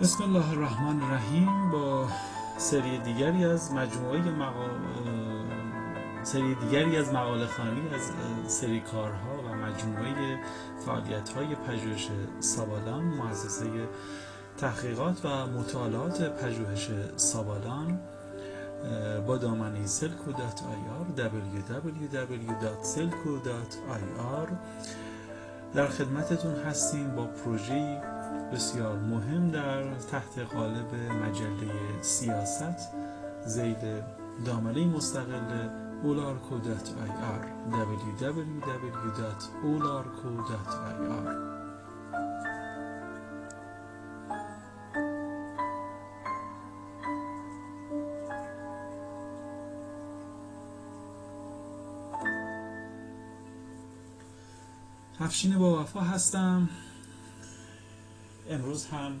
بسم الله الرحمن الرحیم. با سری دیگری از مجموعه مقال سری دیگری از مقاله خانی از سری کارها و مجموعه فعالیت های پژوهش سابالان مؤسسه تحقیقات و مطالعات پژوهش سابالان با دامنه silco.ir www.silco.ir در خدمتتون هستیم با پروژه‌ای بسیار مهم در تحت قالب مجله سیاست زید دامنه مستقل olarco.ir www.olarco.ir افشین با وفا هستم. امروز هم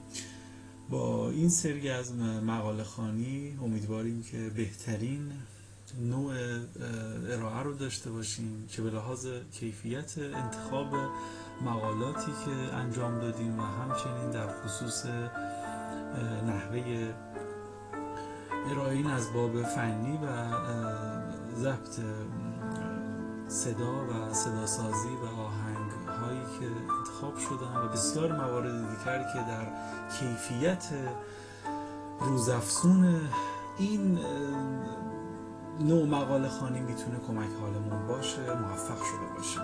با این سری از مقاله خانی امیدواریم که بهترین نوع ارائه رو داشته باشیم که به لحاظ کیفیت انتخاب مقالاتی که انجام دادیم و همچنین در خصوص نحوه ارائه این از باب فنی و ضبط صدا و صداسازی و آهنگ. انتخاب شدن و بسیار موارد دیگر که در کیفیت روزافزون این نوع مقاله خانی می‌تونه کمک حالمون باشه موفق شده باشیم.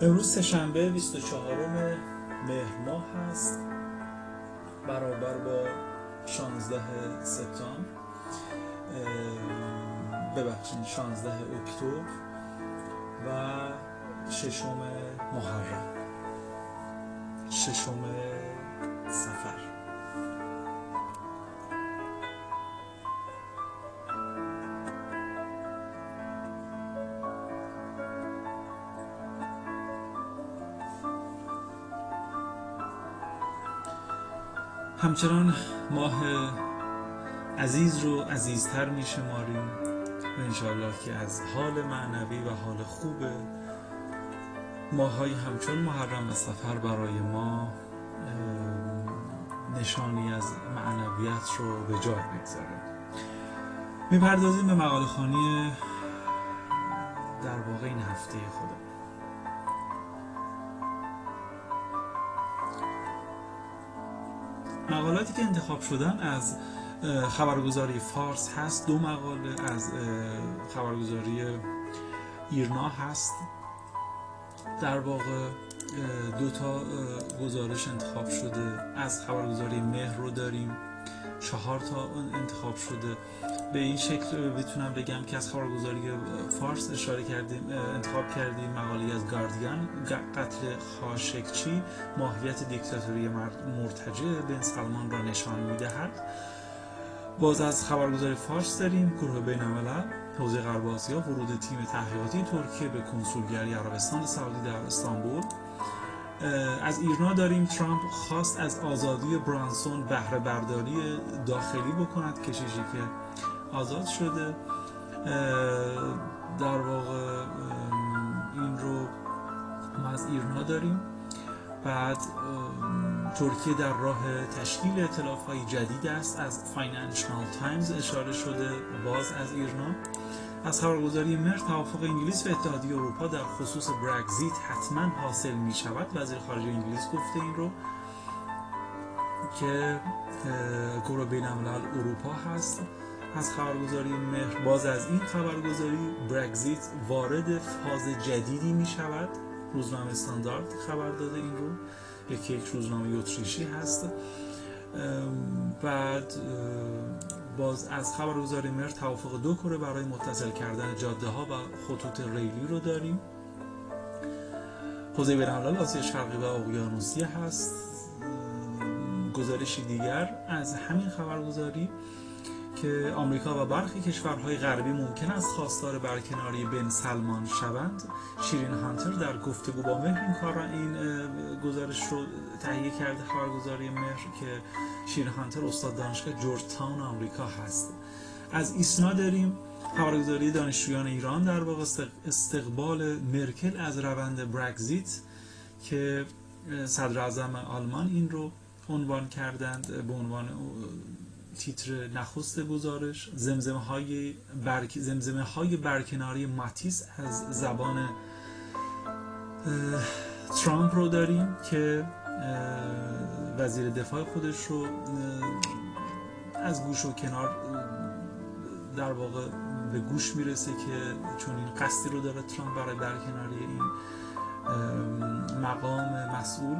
امروز سهشنبه 24 مهر ماه هست برابر با 16 سپتامبر. ببخشید 16 اکتبر و ششم محرم. ششم سفر. همچنان ماه عزیز رو عزیزتر می شماریم و انشاءالله که از حال معنوی و حال خوب ماهایی همچون محرم و سفر برای ما نشانی از معنویت رو به جا بگذاره. می‌پردازیم به مقاله خانی در واقع این هفته خودم که انتخاب شدن از خبرگزاری فارس هست دو مقاله از خبرگزاری ایرنا هست. در واقع دو تا گزارش انتخاب شده. از خبرگزاری مهر رو داریم. چهار تا انتخاب شده. به این شکل بتونم بگم که از خبرگزاری فارس اشاره کردیم انتخاب کردیم مقاله از گاردین قتل خاشکچی ماهیت دیکتاتوری مرتجع بن سلمان را نشان می‌دهد. باز از خبرگزاری فارس داریم گروه بین حوزه غرب آسیا ورود تیم تحقیقاتی ترکیه به کنسولگری عربستان سعودی در استانبول. از ایرنا داریم ترامپ خواست از آزادی برانسون بهره برداری داخلی بکند کشیشی که آزاد شده در واقع این رو ما از ایرنا داریم. بعد ترکیه در راه تشکیل ائتلاف های جدید است. از Financial Times اشاره شده باز از ایرنا از خبرگزاری مهر توافق انگلیس و اتحادیه اروپا در خصوص برگزیت حتما حاصل می شود وزیر خارجه انگلیس گفته این رو که گروه بین اروپا هست. از خبرگزاری مهر باز از این خبرگزاری برگزیت وارد فاز جدیدی می شود روزنامه استاندارد خبر داده این رو. یکی یک روزنامه اتریشی هست. بعد باز از خبرگزاری مر توافق دو کره برای متصل کردن جاده ها و خطوط ریلی رو داریم. حوزه بین‌الملل آسیا شرقی و اقیانوسیه هست. گزارشی دیگر از همین خبرگزاری. که آمریکا و برخی کشورهای غربی ممکن است خواستار برکناری بن سلمان شوند. شیرین هانتر در گفتگو با مهر این کار این گزارش رو تهیه کرده خبرگزاری مهر که شیرین هانتر استاد دانشگاه جورج تاون آمریکا هست. از ایسنا داریم. خبرگزاری دانشجویان ایران در واقع استقبال مرکل از روند برگزیت که صدر آلمان این رو عنوان کردند به عنوان تیتر نخست گزارش زمزمه های, برک... زمزمه های برکناری ماتیس از زبان ترامپ رو داریم که وزیر دفاع خودش رو از گوش و کنار در واقع به گوش می‌رسه که چون این قصدی رو داره ترامپ برای برکناری این مقام مسئول.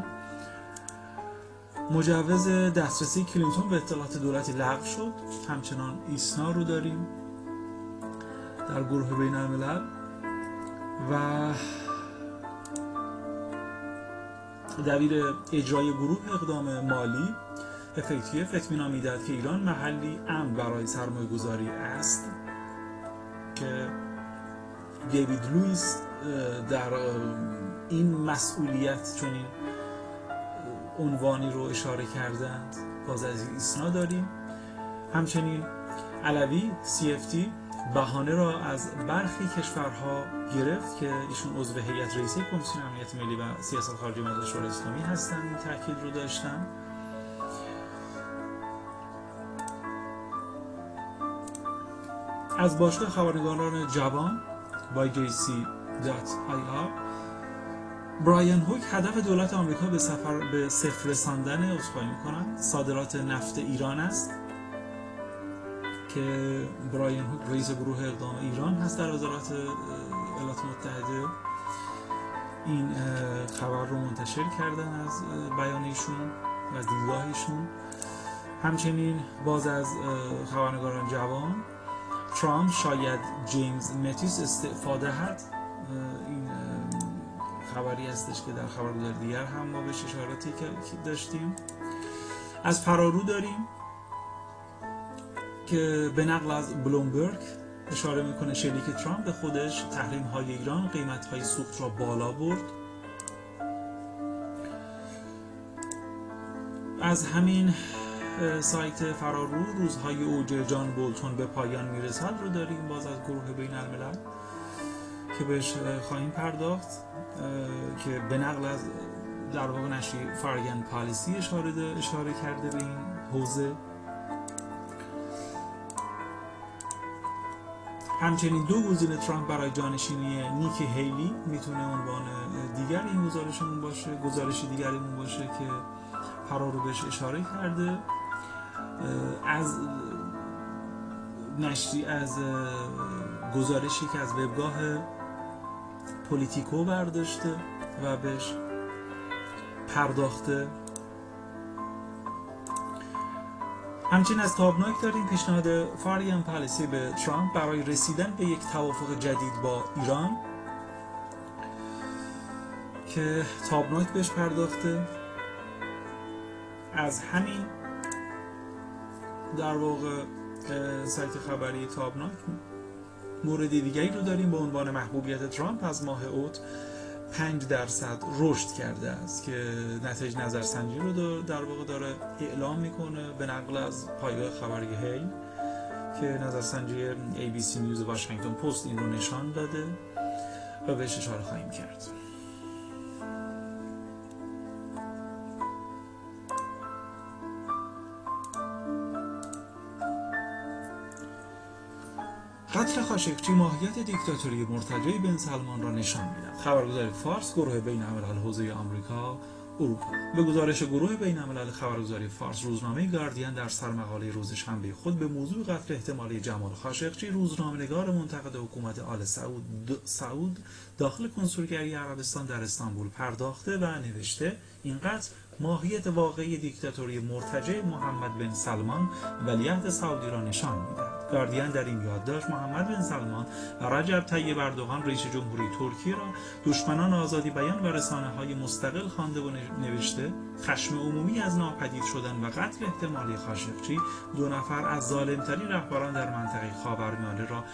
مجوز دسترسی کلینتون به اطلاعات دولتی لغو شد. همچنان ایسنا رو داریم در گروه بین الملل. و دبیر اجرای گروه اقدام مالی افکتیف اطمینان می‌دهد که ایران محلی امن برای سرمایه گذاری است که دیوید لویس در این مسئولیت چنین عنوانی رو اشاره کردند. باز از ایسنا داریم. همچنین علوی CFT بهانه را از برخی کشورها گرفت که ایشون عضو هیئت رئیسه کمیسیون امنیت ملی و سیاست خارجی مجلس شورای اسلامی هستند. این تاکید رو داشتن. از باشگاه خبرنگاران جوان YJC.ir برایان هوک هدف دولت آمریکا به سفر به صفر رساندن عذرخواهی می‌کنم صادرات نفت ایران است که برایان هوک رئیس گروه اقدام ایران هست در وزارت ایالات متحده. این خبر رو منتشر کردن از بیان ایشون و از دیدگاه ایشون. همچنین باز از خبرنگاران جوان ترامپ شاید جیمز متیس استفاده این خبری هستش که در خبرگزار دیگر هم ما بهش اشاراتی داشتیم. از فرارو داریم که به نقل از بلومبرگ اشاره می‌کنه شریک ترامپ به خودش تحریم های ایران قیمت های سوخت را بالا برد. از همین سایت فرارو روزهای اوج جان بولتون به پایان می‌رسد. رو داریم باز از گروه بین الملل که بهش خواهیم پرداخت. که به نقل از در واقع نشری فارگن پالیسی اشاره, اشاره کرده به این حوزه. همچنین دو گزینه ترامپ برای جانشینی نیک هیلی می‌تونه عنوان دیگر این گزارشمون باشه گزارش دیگریمون باشه که فرا رو بهش اشاره کرده. از نشری از گزارشی که از وبگاه پولیتیکو برداشته و بهش پرداخته. همچنین از تابناک داریم پیشنهاد فاریان پالیسی به ترامپ برای رسیدن به یک توافق جدید با ایران که تابناک بهش پرداخته. از همین در واقع سایت خبری تابناک مورد دیگری رو داریم به عنوان محبوبیت ترامپ از ماه اوت 5 درصد رشد کرده است که نتایج نظرسنجی رو در واقع داره اعلام می‌کنه به نقل از پایگاه خبری هی که نظرسنجی ABC نیوز واشنگتن پست این رو نشان داده و بهش اشاره خواهیم کرد. قتل خاشقچی ماهیت دیکتاتوری مرتجع بن سلمان را نشان می‌دهد. خبرگزاری فارس گروه بین الملل حوزه آمریکا اروپا. به گزارش گروه بین الملل خبرگزاری فارس روزنامه گاردین در سرمقاله روز شنبه خود به موضوع قتل احتمالی جمال خاشقچی روزنامه‌نگار منتقد حکومت آل سعود سعود داخل کنسولگری عربستان در استانبول پرداخته و نوشته این قتل ماهیت واقعی دیکتاتوری مرتجع محمد بن سلمان ولیعهد سعودی را نشان می‌دهد. گاردین در این یادداشت محمد بن سلمان و رجب طیب اردوغان رئیس جمهوری ترکیه را دشمنان آزادی بیان و رسانه های مستقل خوانده و نوشته خشم عمومی از ناپدید شدن و قتل احتمالی خاشقچی دو نفر از ظالمترین رهبران در منطقه خاورمیانه را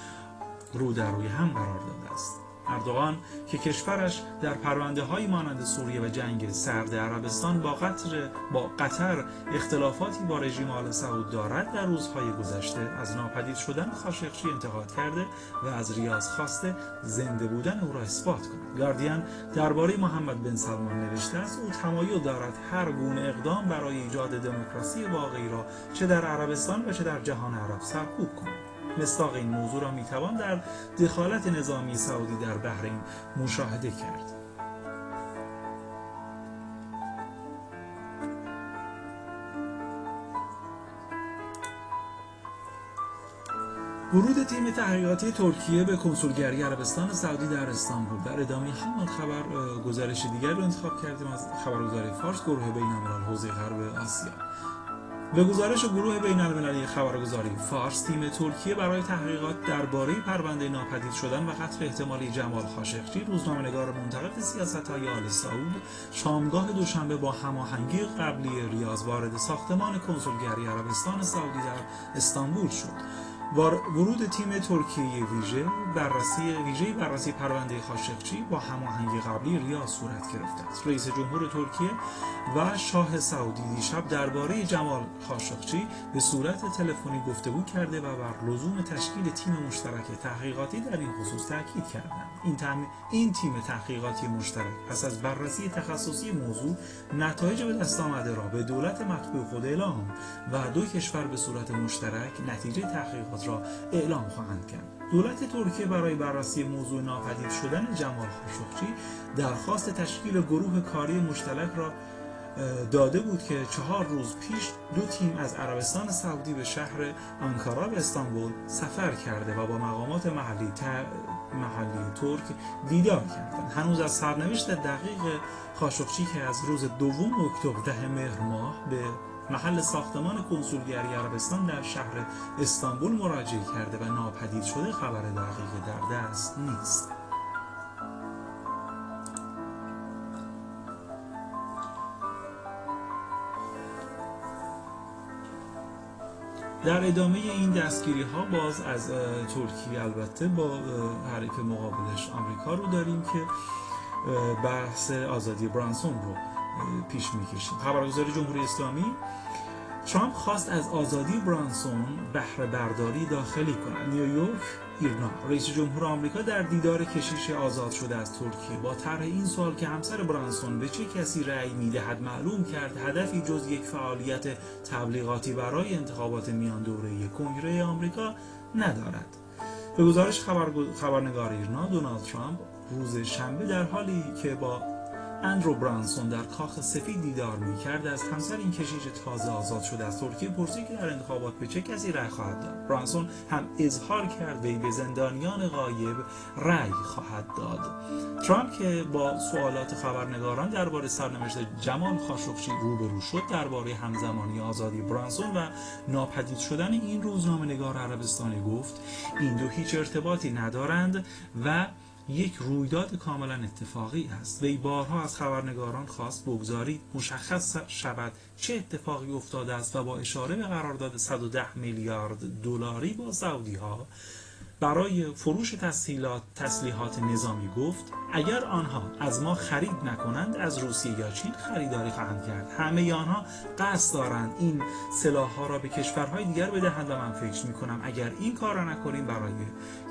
رو در روی هم قرار داده است. اردوغان که کشورش در پرونده های مانند سوریه و جنگ سرد عربستان با قطر با قطر اختلافاتی با رژیم آل سعود دارد در روزهای گذشته از ناپدید شدن خاشقچی انتقاد کرده و از ریاض خواسته زنده بودن او را اثبات کند. گاردین درباره محمد بن سلمان نوشته است او تمایل دارد هر گونه اقدام برای ایجاد دموکراسی واقعی را چه در عربستان و چه در جهان عرب سرکوب کند. مستاق این موضوع را می‌توان در دخالت نظامی سعودی در بحرین مشاهده کرد. ورود تیم تحقیقاتی ترکیه به کنسولگری عربستان سعودی در استانبول. در ادامه همان خبر گزارش دیگر رو انتخاب کردیم از خبرگزاری فارس گروه بین الملل حوزه غرب آسیا. به گزارش گروه بین المللی خبرگزاری فارس تیم ترکیه برای تحقیقات درباره پرونده ناپدید شدن و قتل احتمالی جمال خاشقچی روزنامه‌نگار منتقد سیاست‌های آل سعود شامگاه دوشنبه با هماهنگی قبلی ریاض وارد ساختمان کنسولگری عربستان سعودی در استانبول شد. ورود تیم ترکیه ویژه بررسی ویژه بررسی پرونده خاشقچی با هماهنگی قبلی ریاض صورت گرفته است. رئیس جمهور ترکیه و شاه سعودی دیشب درباره جمال خاشقچی به صورت تلفنی گفتگو کرده و بر لزوم تشکیل تیم مشترک تحقیقاتی در این خصوص تاکید کردند. این, این تیم تحقیقاتی مشترک پس از بررسی تخصصی موضوع نتایج به دست آمده را به دولت مطبوع خود اعلام و دو کشور به صورت مشترک نتیجه تحقیقات را اعلام خواهند کرد. دولت ترکیه برای بررسی موضوع ناپدید شدن جمال خاشقچی درخواست تشکیل گروه کاری مشترک را داده بود که چهار روز پیش دو تیم از عربستان سعودی به شهر آنکارا به استانبول سفر کرده و با مقامات محلی محلی ترک دیدار کردند. هنوز از سرنوشت دقیق خاشقچی که از روز دوم اکتبر ده مهر ماه به محل ساختمان کنسولگری عربستان در شهر استانبول مراجعه کرده و ناپدید شده خبر دقیق در دست نیست. در ادامه این دستگیری ها باز از ترکیه البته با حریف مقابلش آمریکا رو داریم که بحث آزادی برانسون رو پیش می‌کشیم. خبرگزاری جمهوری اسلامی ترامپ خواست از آزادی برانسون بهره برداری داخلی کند. نیویورک ایرنا رئیس جمهور آمریکا در دیدار کشیش آزاد شده از ترکیه. با طرح این سوال که همسر برانسون به چه کسی رأی می‌دهد معلوم کرد هدفی جز یک فعالیت تبلیغاتی برای انتخابات میان دوره کنگره آمریکا ندارد. به گزارش خبرنگار ایرنا دونالد ترامپ روز شنبه در حالی که با اندرو برانسون در کاخ سفید دیدار می کرد از همسر این کشیش تازه آزاد شده از ترکیه پرسید که در انتخابات به چه کسی رأی خواهد داد. برانسون هم اظهار کرد وی به زندانیان غایب رأی خواهد داد. ترامپ که با سوالات خبرنگاران درباره سرنوشت جمال خاشقچی روبرو شد درباره همزمانی آزادی برانسون و ناپدید شدن این روزنامه نگار عربستانی گفت این دو هیچ ارتباطی ندارند و یک رویداد کاملا اتفاقی است وی بارها از خبرنگاران خواست بگذارید مشخص شود چه اتفاقی افتاده است و با اشاره به قرارداد 110 میلیارد دلاری با سعودی ها برای فروش تسهیلات تسلیحات نظامی گفت اگر آنها از ما خرید نکنند از روسیه یا چین خریداری خواهند کرد. همه آنها قصد دارند این سلاح ها را به کشورهای دیگر بدهند و من فکر می کنم اگر این کار را نکنیم برای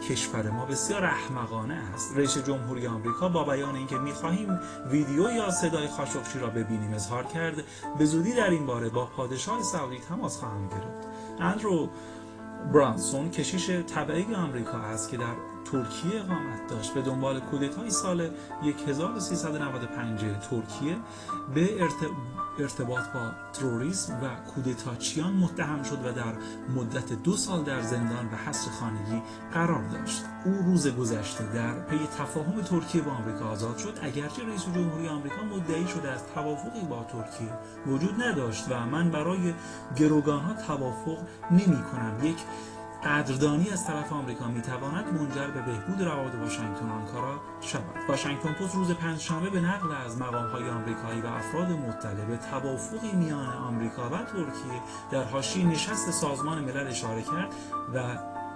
کشور ما بسیار احمقانه است. رئیس جمهوری آمریکا با بیان اینکه می‌خواهیم ویدیو یا صدای خاشقچی را ببینیم اظهار کرد به زودی در این باره با پادشاه سعودی تماس خواهم گرفت. اندرو برانسون کشیش طبعی آمریکا است که در ترکیه اقامت داشت. به دنبال کودتای سال 1395 ترکیه. به ارتباط با تروریسم و کودتاچیان متهم شد و در مدت دو سال در زندان و حصر خانگی قرار داشت. او روز گذشته در پی تفاهم ترکیه با آمریکا آزاد شد. اگرچه رئیس جمهوری آمریکا مدعی شده از توافقی با ترکیه وجود نداشت و من برای گروگان ها توافق نمی کنم یک قدردانی از طرف آمریکا می‌تواند منجر به بهبود روابط واشنگتن آنکارا شود. واشنگتن پست روز پنجشنبه به نقل از مقامهای آمریکایی و افراد مطلع به توافقی میان آمریکا و ترکیه در حاشیه نشست سازمان ملل اشاره کرد و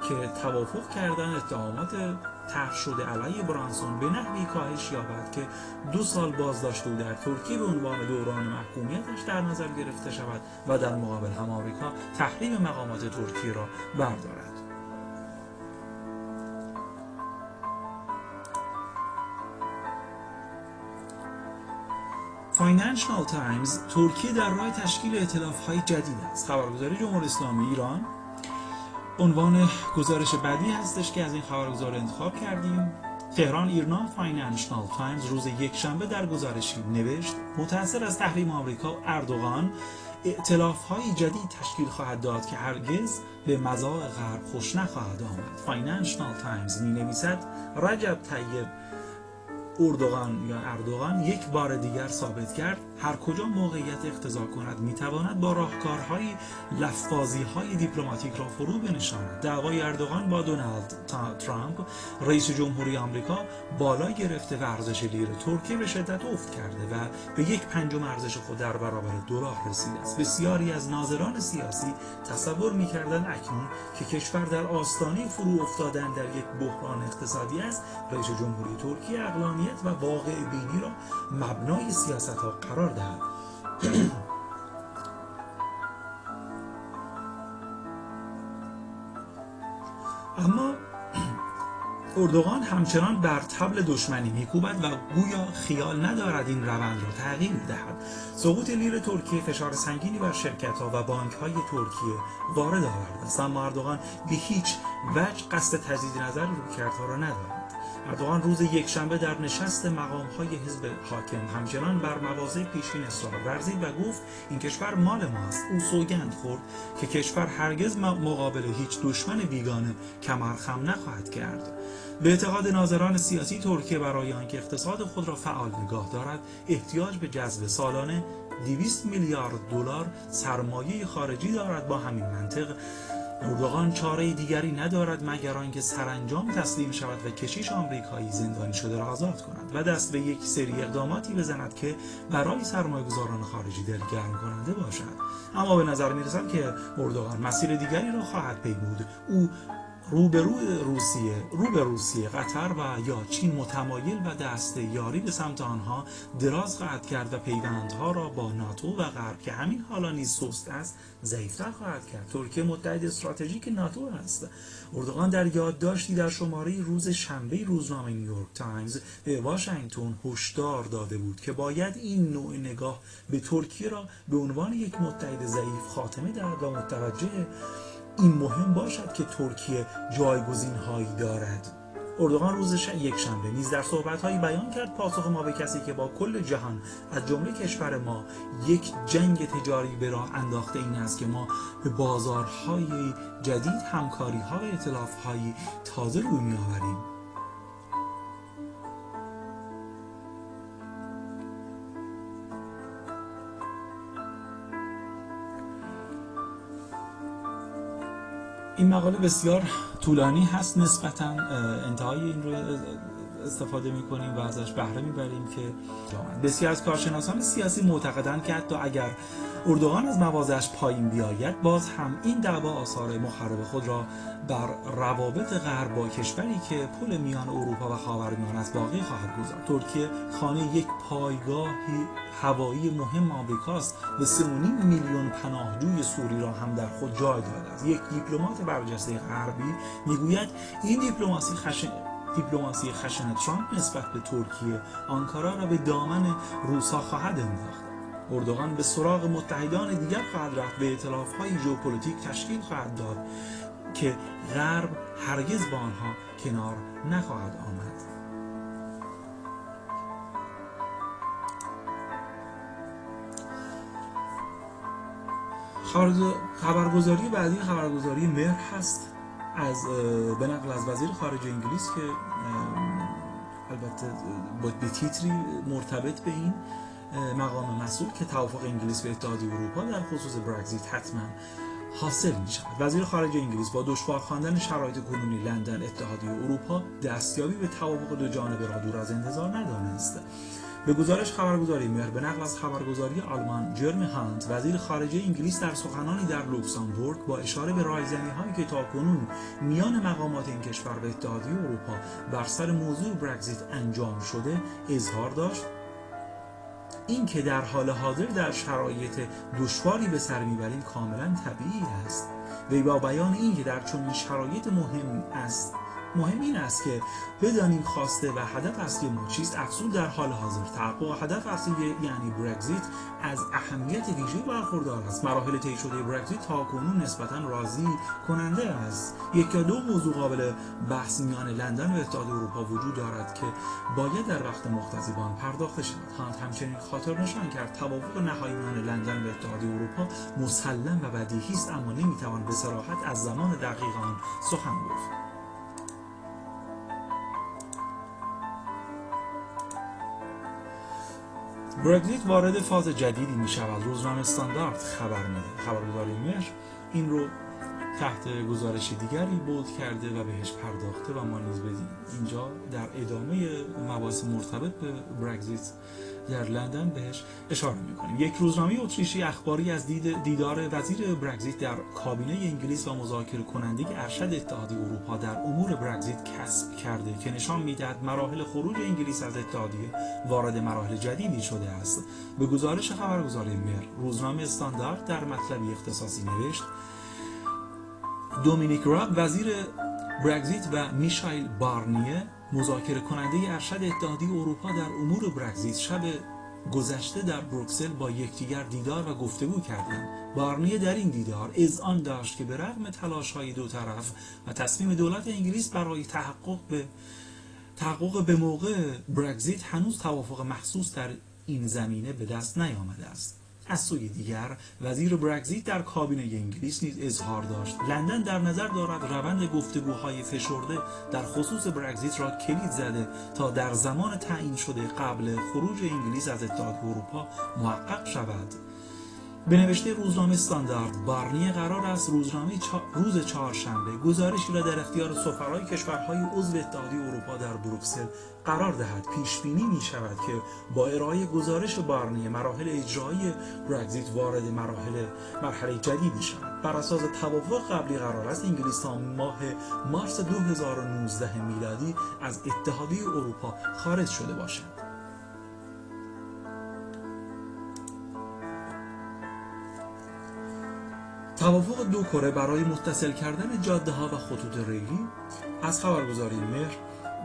که توافق کردن اتهامات طرح شده. علیه برانسون به نحوی کاهش یابد که دو سال بازداشت او در ترکیه به عنوان دوران محکومیتش در نظر گرفته شود و در مقابل هم آمریکا تحریم مقامات ترکیه را بردارد. فاینانشال تایمز ترکیه در راه تشکیل ائتلاف های جدید است. خبرگزاری جمهوری اسلامی ایران عنوان گزارش بعدی هستش که از این خبرگزار انتخاب کردیم. تهران ایرنا فاینانشال تایمز روز یک شنبه در گزارشی نوشت متأثر از تحریم آمریکا اردوغان ائتلاف های جدید تشکیل خواهد داد که هرگز به مذاق غرب خوش نخواهد آمد. فاینانشال تایمز می نویسد رجب طیب اردوغان یا اردوغان یک بار دیگر ثابت کرد هر کجا موقعیت اقتضا کند می‌تواند با راهکارهای لفاظی های دیپلماتیک را فرو بنشاند. دعوای اردوغان با دونالد ترامپ رئیس جمهوری آمریکا بالا گرفته و ارزش لیر ترکیه به شدت افت کرده و به یک پنجم ارزش خود در برابر دلار رسیده است. بسیاری از ناظران سیاسی تصور می‌کردند اکنون که کشور در آستانه فرو افتادن در یک بحران اقتصادی است. رئیس جمهوری ترکیه اقلانی و واقع بینی را مبنای سیاست ها قرار دهد اما اردوغان همچنان بر تبل دشمنی میکوبد و گویا خیال ندارد این روند را تغییر دهد. سقوط لیر ترکیه فشار سنگینی بر شرکت ها و بانک های ترکیه وارد آورده است. اما اردوغان به هیچ وجه قصد تجدید نظر رویکردها را ندارد. اردوغان روز یکشنبه در نشست مقام های حزب حاکم همچنان بر مواضع پیشین اصرار ورزید و گفت این کشور مال ماست او سوگند خورد که کشور هرگز مقابل هیچ دشمن بیگانه کمرخم نخواهد کرد. به اعتقاد ناظران سیاسی ترکیه برای آنکه اقتصاد خود را فعال نگاه دارد احتیاج به جذب سالانه 200 میلیارد دلار سرمایه خارجی دارد. با همین منطق اردوغان چاره دیگری ندارد مگر آنکه سرانجام تسلیم شود و کشیش آمریکایی زندانی شده را آزاد کند و دست به یک سری اقداماتی بزند که برای سرمایه گذاران خارجی دلگرم کننده باشد. اما به نظر می رسد که اردوغان مسیر دیگری را خواهد پیمود. او روبرو روسیه رو به روسیه قطر و یا چین متمایل و دست یاری به سمت آنها دراز خواهد کرد و پیوندها را با ناتو و غرب که همین حالا نیز سست است ضعیفتر خواهد کرد. ترکیه متحد استراتژیک ناتو است. اردوغان در یادداشتی در شماره روز شنبه روزنامه نیویورک تایمز به واشنگتن هشدار داده بود که باید این نوع نگاه به ترکیه را به عنوان یک متحد ضعیف خاتمه دهد و متوجه این مهم باشد که ترکیه جایگزین هایی دارد. اردوغان روز یک شنبه نیز در صحبت هایی بیان کرد پاسخ ما به کسی که با کل جهان از جمله کشور ما یک جنگ تجاری به راه انداخته این است که ما به بازارهای جدید همکاری ها و اطلاف هایی تازه روی می آوریم این مقاله بسیار طولانی هست. نسبتا انتهای این رو استفاده می‌کنیم و ازش بهره می‌بریم که بسیار از کارشناسان سیاسی معتقدند که حتی اگر اردوغان از موازش پایین بیاید باز هم این دعوا آثار مخرب خود را بر روابط غرب با کشوری که پل میان اروپا و خاورمیانه است باقی خواهد گذارد ترکیه خانه یک پایگاه هوایی مهم آمریکاست و 3.5 میلیون پناهجوی سوری را هم در خود جای داده است یک دیپلمات برجسته غربی می‌گوید این دیپلماسی خشن دیپلماسی خشن ترامپ نسبت به ترکیه آنکارا را به دامن روسا خواهد انداخت. اردوغان به سراغ متحدان دیگر خواهد رفت به ائتلاف های ژئوپلیتیک تشکیل خواهد داد که غرب هرگز با آنها کنار نخواهد آمد. خبرگزاری بعدی خبرگزاری مهر هست از به نقل از وزیر خارجه انگلیس که البته با تیتری مرتبط به این مقام مسئول که توافق انگلیس به اتحادیه اروپا در خصوص برگزیت حتما حاصل می شود وزیر خارجه انگلیس با دشوار خواندن شرایط کنونی لندن اتحادیه اروپا دستیابی به توافق دو جانبه را دور از انتظار ندانست. به گزارش خبرگزاری مهر به نقل از خبرگزاری آلمان جرم هانت وزیر خارجه انگلیس در سخنانی در لوکسامبورگ با اشاره به رایزنی هایی که تاکنون میان مقامات این کشور و اتحادیه اروپا بر سر موضوع برگزیت انجام شده اظهار داشت این که در حال حاضر در شرایط دشواری به سر می‌بریم کاملا طبیعی است. وی با بیان این که در چنین شرایط مهم است مهم این است که بدانیم خواسته و هدف اصلی ما چیست افزون در حال حاضر تحقق هدف اصلی یعنی برگزیت از اهمیت ویژه برخوردار است. مراحل طی شده برگزیت تا کنون نسبتا راضی کننده است. یک یا دو موضوع قابل بحث میان لندن و اتحاد اروپا وجود دارد که باید در وقت مختصی پرداخته شود. هانت همچنین خاطر نشان کرد. توافق نهایی میان لندن و اتحاد اروپا مسلم و بدیهی است اما نمی‌توان به صراحت از زمان دقیق آن سخن گفت. برگزیت وارد فاز جدیدی می شود روزنامه استاندارد خبر میده خبرگزاری مهر این رو تحت گزارش دیگری بود کرده و بهش پرداخته و ما نیز اینجا در ادامه مباحث مرتبط به برگزیت در لندن بهش اشاره می‌کنیم. یک روزنامه اتریشی اخباری از دید دیدار وزیر برگزیت در کابینه انگلیس و مذاکره کننده ارشد اتحادیه اروپا در امور برگزیت کسب کرده که نشان می‌دهد مراحل خروج انگلیس از اتحادیه وارد مراحل جدیدی شده است. به گزارش خبرگزاری مر روزنامه استاندارد در مطلبی اختصاصی نوشت. دومینیک راب وزیر برگزیت و میشایل بارنیه مذاکره کننده ارشد اتحادیه اروپا در امور برگزیت شب گذشته در بروکسل با یکدیگر دیدار و گفتگو کردند. بارنیه در این دیدار آن داشت که به رغم تلاش های دو طرف و تصمیم دولت انگلیس برای تحقق به تحقق به موقع برگزیت هنوز توافق محسوس در این زمینه به دست نیامده است. از سوی دیگر وزیر برگزیت در کابینه انگلیس نیز اظهار داشت. لندن در نظر دارد روند گفتگوهای فشرده در خصوص برگزیت را کلید زده تا در زمان تعیین شده قبل خروج انگلیس از اتحاد اروپا محقق شود. به نوشته روزنامه استاندارد بارنیه قرار است روزنامه روز چهارشنبه گزارشی را در اختیار سفرهای کشورهای عضو اتحادیه اروپا در بروکسل قرار دهد. پیش بینی می شود که با ارائه گزارش بارنیه مراحل اجرایی برگزیت وارد مراحل مرحله جدیدی شود بر اساس توافق قبلی قرار است انگلیس تا ماه مارس 2019 میلادی از اتحادیه اروپا خارج شده باشد توافق دو کره برای متصل کردن جاده ها و خطوط ریلی از خبرگزاری مهر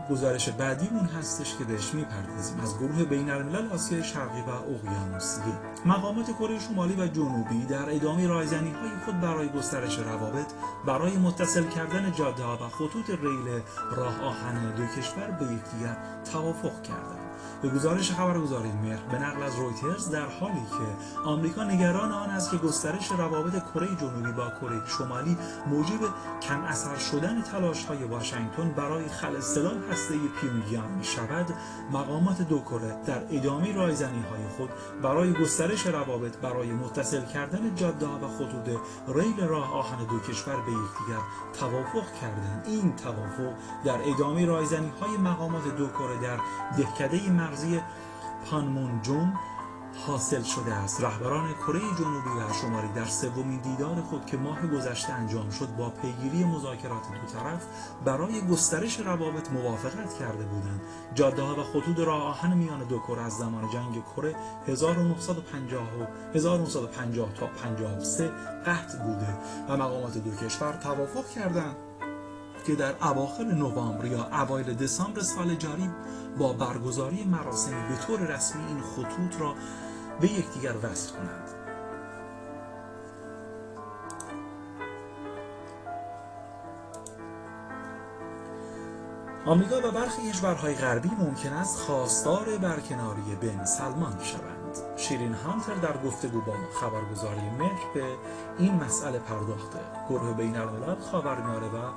گزارش بعدیمون هستش که بهش می‌پردازیم. از گروه بین الملل آسیای شرقی و اقیانوسیه مقامات کره شمالی و جنوبی در ادامه رایزنی های خود برای گسترش روابط برای متصل کردن جاده ها و خطوط ریل راه آهن دو کشور به یکدیگر توافق کردند. به گزارش خبرگزاری مهر به نقل از رویترز در حالی که آمریکا نگران آن است که گسترش روابط کره جنوبی با کره شمالی موجب کم اثر شدن تلاش های واشنگتن برای خل سلاح هسته پیونگیان می شود مقامات دو کره در ادامه رایزنی های خود برای گسترش روابط برای متصل کردن جاده و خطوط ریل راه آهن دو کشور به یکدیگر توافق کردند. این توافق در ادامه رایزنی های مقامات دو کره در دهکده مرزی پانمونجوم حاصل شده است. رهبران کره جنوبی و شمالی در سومین دیدار خود که ماه گذشته انجام شد با پیگیری مذاکرات دو طرف برای گسترش روابط موافقت کرده بودند. جاده ها و خطوط راه آهن میان دو کره از زمان جنگ کره 1950 1950 تا 53 قطع بوده و مقامات دو کشور توافق کردند. که در اواخر نوامبر یا اوایل دسامبر سال جاری با برگزاری مراسمی به طور رسمی این خطوط را به یکدیگر وصل کنند. آمریکا و برخی کشورهای غربی ممکن است خواستار برکناری بن سلمان شوند. شیرین هانتر در گفتگو با خبرگزاری مهر به این مسئله پرداخته. گروه بین الملل خاورمیانه و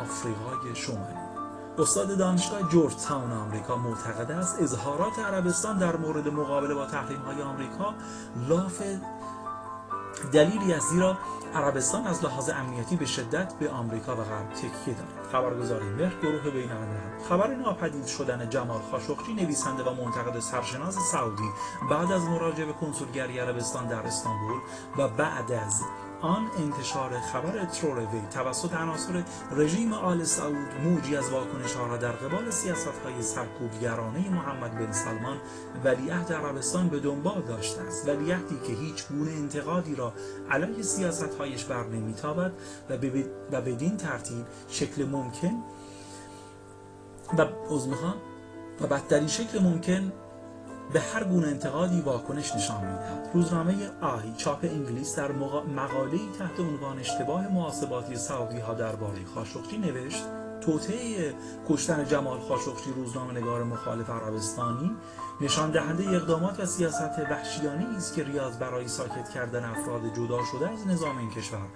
آفریقای شمالی. استاد دانشگاه جورج تاون آمریکا معتقد است اظهارات عربستان در مورد مقابله با تحریم های آمریکا لاف دلیلی از زیرا عربستان از لحاظ امنیتی به شدت به آمریکا و غرب تکیه دارد. خبرگزاری مهر گروه بین خبر ناپدید شدن جمال خاشقچی نویسنده و منتقد سرشناس سعودی بعد از مراجعه به کنسولگری عربستان در استانبول و بعد از آن انتشار خبر تروروی توسط عناصر رژیم آل سعود موجی از واکنش ها را در قبال سیاست های سرکوبگرانه محمد بن سلمان ولیعهد عربستان به دنبال داشته است. ولیعهدی که هیچ گونه انتقادی را علیه سیاست هایش بر نمیتابد و بدین ترتیب شکل ممکن و و بدترین شکل ممکن به هر گونه انتقادی واکنش نشان می‌دهد. روزنامه آهی چاپ انگلیس در مقاله‌ای تحت عنوان اشتباه محاسباتی سعودی ها درباره خاشقچی نوشت توطعه کشتن جمال خاشقچی روزنامه نگار مخالف عربستانی نشان دهنده اقدامات و سیاست وحشیانه است که ریاض برای ساکت کردن افراد جدا شده از نظام این کشور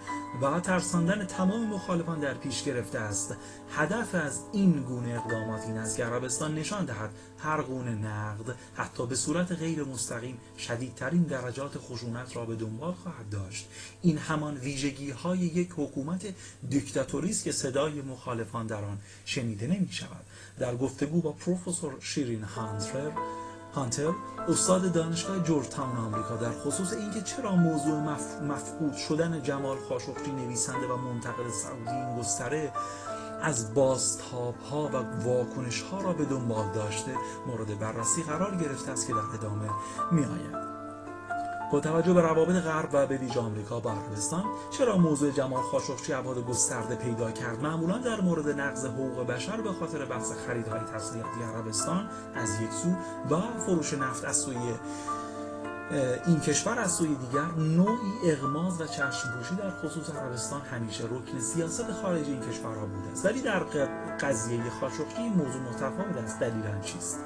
و ترساندن تمام مخالفان در پیش گرفته است. هدف از این گونه اقدامات این است که عربستان نشان دهد هر گونه نقد حتی به صورت غیر مستقیم شدیدترین درجات خشونت را به دنبال خواهد داشت. این همان ویژگی های یک حکومت دیکتاتوری است که صدای مخالفان در آن شنیده نمی شود در گفتگو با پروفسور شیرین هانتر هانتر استاد دانشگاه جورج تاون آمریکا در خصوص اینکه چرا موضوع مف... مفقود شدن جمال خاشقچی نویسنده و منتقد سعودی این گستره از بازتاب ها و واکنش ها را به دنبال داشته مورد بررسی قرار گرفته است که در ادامه می آید. با توجه به روابط غرب و به ویژه آمریکا با عربستان چرا موضوع جمال خاشقچی ابعاد گسترده پیدا کرد؟ معمولا در مورد نقض حقوق بشر به خاطر بحث خریدهای تسلیحاتی عربستان از یک سو و فروش نفت از سوی این کشور از سوی دیگر نوعی اغماز و چشم پوشی در خصوص عربستان همیشه رکن سیاست خارجی این کشورها بوده است. ولی در قضیه خاشقچی این موضوع متفاوت است. دلیلا چیست؟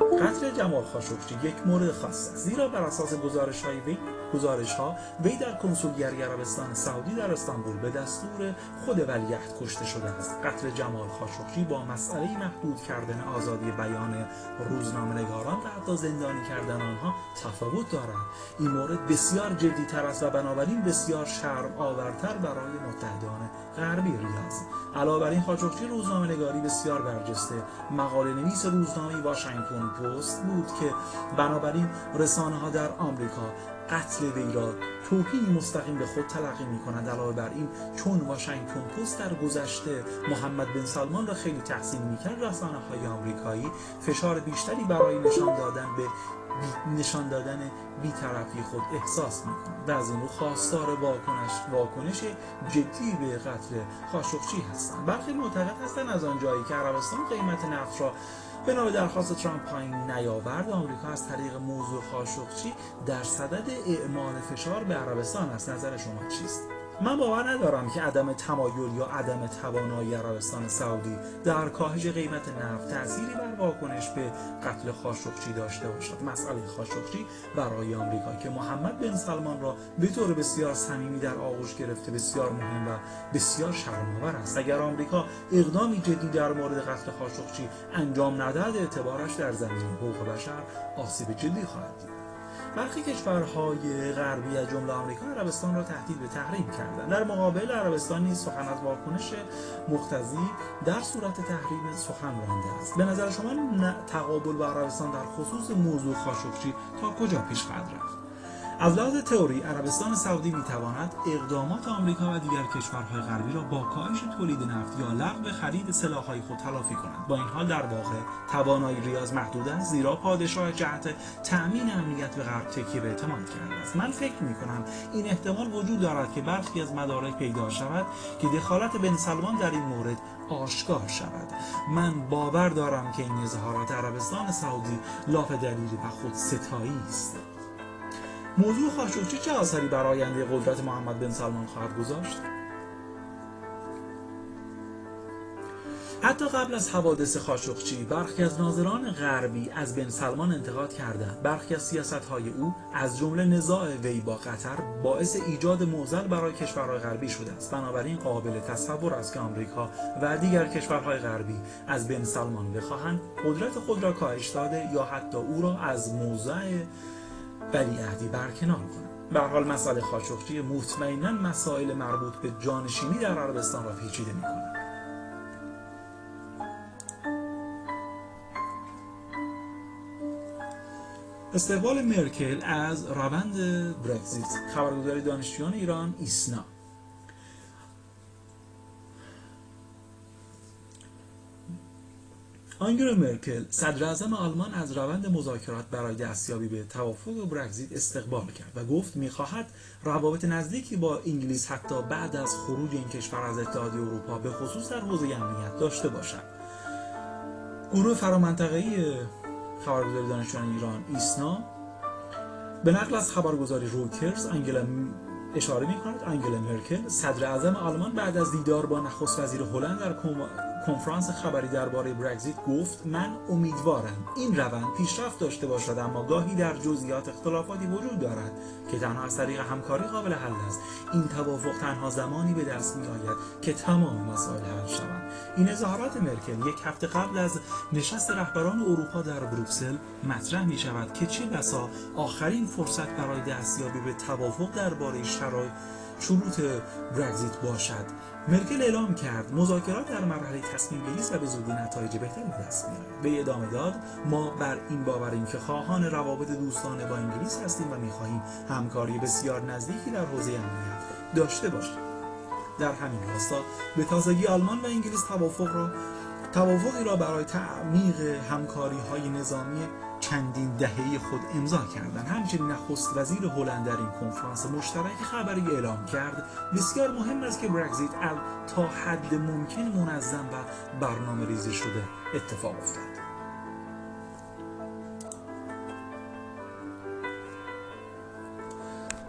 قتل جمال خاشقچی یک مورد خاص است. زیرا بر اساس گزارش های وی گزارش ها وی در کنسولگری عربستان سعودی در استانبول به دستور خود ولیعهد کشته شده است. قتل جمال خاشقچی با مسئله محدود کردن آزادی بیان روزنامه نگاران و حتی زندانی کردن آنها تفاوت دارد. این مورد بسیار جدی تر است و بنابراین بسیار شرم آورتر برای متحدان غربی ریاض. علاوه بر این خاشقچی روزنامه نگاری بسیار برجسته. مقاله نویس روزنامه واشنگتن پست بود که بنابراین رسانه ها در آمریکا قتل وی را توهین مستقیم به خود تلقی می کنند علاوه بر این چون واشنگتن پست در گذشته محمد بن سلمان را خیلی تحسین می کرد رسانه های آمریکایی فشار بیشتری برای نشان دادن به نشان دادن بیطرفی خود احساس می‌کنند. و از این رو خواستار واکنش واکنش جدی به قتل خاشقچی هستند. برخی معتقد هستند از آن جایی که عربستان قیمت نفت را بنا به درخواست ترامپ پایین نیاورد آمریکا از طریق موضوع خاشقچی در صدد اعمال فشار به عربستان است. نظر شما چیست؟ من باور ندارم که عدم تمایل یا عدم توانایی عربستان سعودی در کاهش قیمت نفت تأثیری بر واکنش به قتل خاشقچی داشته باشد. مسئله خاشقچی برای آمریکا که محمد بن سلمان را به طور بسیار صمیمی در آغوش گرفته بسیار مهم و بسیار شرم‌آور است. اگر آمریکا اقدامی جدی در مورد قتل خاشقچی انجام ندهد اعتبارش در زمین حقوق بشر آسیب جدی خواهد دید. برخی کشورهای غربی از جمله آمریکا عربستان را تهدید به تحریم کردند. در مقابل عربستان نیز سخن از واکنش مختزی در صورت تحریم سخن رانده است. به نظر شما تقابل با عربستان در خصوص موضوع خاشقچی تا کجا پیش خواهد رفت؟ از لحاظ تئوری عربستان سعودی می‌تواند اقدامات آمریکا و دیگر کشورهای غربی را با کاهش تولید نفت یا لغو خرید سلاحهای خود تلافی کند با این حال در واقع توانایی ریاض محدود است زیرا پادشاه جهت تأمین امنیت به غرب تکیه به اعتماد کرده است. من فکر می کنم این احتمال وجود دارد که برخی از مدارک پیدا شود که دخالت بن سلمان در این مورد آشکار شود. من باور دارم که این اظهارات عربستان سعودی لاف دلیل و خود ستایی است. موضوع خاشقچی چه اثری بر آینده قدرت محمد بن سلمان خواهد گذاشت؟ حتی قبل از حوادث خاشقچی برخی از ناظران غربی از بن سلمان انتقاد کردند. برخی از سیاست های او از جمله نزاع وی با قطر باعث ایجاد معضل برای کشورهای غربی شده است. بنابراین قابل تصور است که آمریکا و دیگر کشورهای غربی از بن سلمان بخواهند قدرت خود را کاهش داده یا حتی او را از موضع ولیعهدی برکنار کنند به حال مسئله خاشقچی مطمئنا مسائل مربوط به جانشینی در عربستان را پیچیده می‌کنند استقبال مرکل از روند برگزیت خبرگزاری دانشجویان ایران ایسنا. آنگلا مرکل صدر اعظم آلمان از روند مذاکرات برای دستیابی به توافق برگزیت استقبال کرد و گفت می‌خواهد روابط نزدیکی با انگلیس حتی بعد از خروج این کشور از اتحادیه اروپا به خصوص در حوزه امنیت داشته باشد. گروه فرامنطقه‌ای خبرگزاری دانشجویان ایران ایسنا به نقل از خبرگزاری رویترز انگلا اشاره می کند انگلا مرکل صدر اعظم آلمان بعد از دیدار با نخست وزیر هلند در کنفرانس خبری درباره برگزیت گفت من امیدوارم این روند پیشرفت داشته باشد اما گاهی در جزئیات اختلافاتی وجود دارد که تنها از طریق همکاری قابل حل است. این توافق تنها زمانی به دست می آید که تمام مسائل حل شوند. این اظهارات مرکل یک هفته قبل از نشست رهبران اروپا در بروکسل مطرح می شود که چه بسا آخرین فرصت برای دستیابی به توافق درباره شرایط شروط برگزیت باشد. مرکل اعلام کرد مذاکرات در مرحله تصمیم گیری و به زودی نتایج بهتری به دست میارد به ادامه داد ما بر این باوریم که خواهان روابط دوستانه با انگلیس هستیم و می‌خواهیم همکاری بسیار نزدیکی در حوزه امنیت داشته باشیم. در همین راستا به تازگی آلمان و انگلیس توافق را توافقی را برای تعمیق همکاری های نظامی چندین دهه خود امضا کردند. همچنین نخست وزیر هلند در این کنفرانس مشترک خبری اعلام کرد. بسیار مهم است که برگزیت تا حد ممکن منظم و برنامه ریزی شده اتفاق افتاد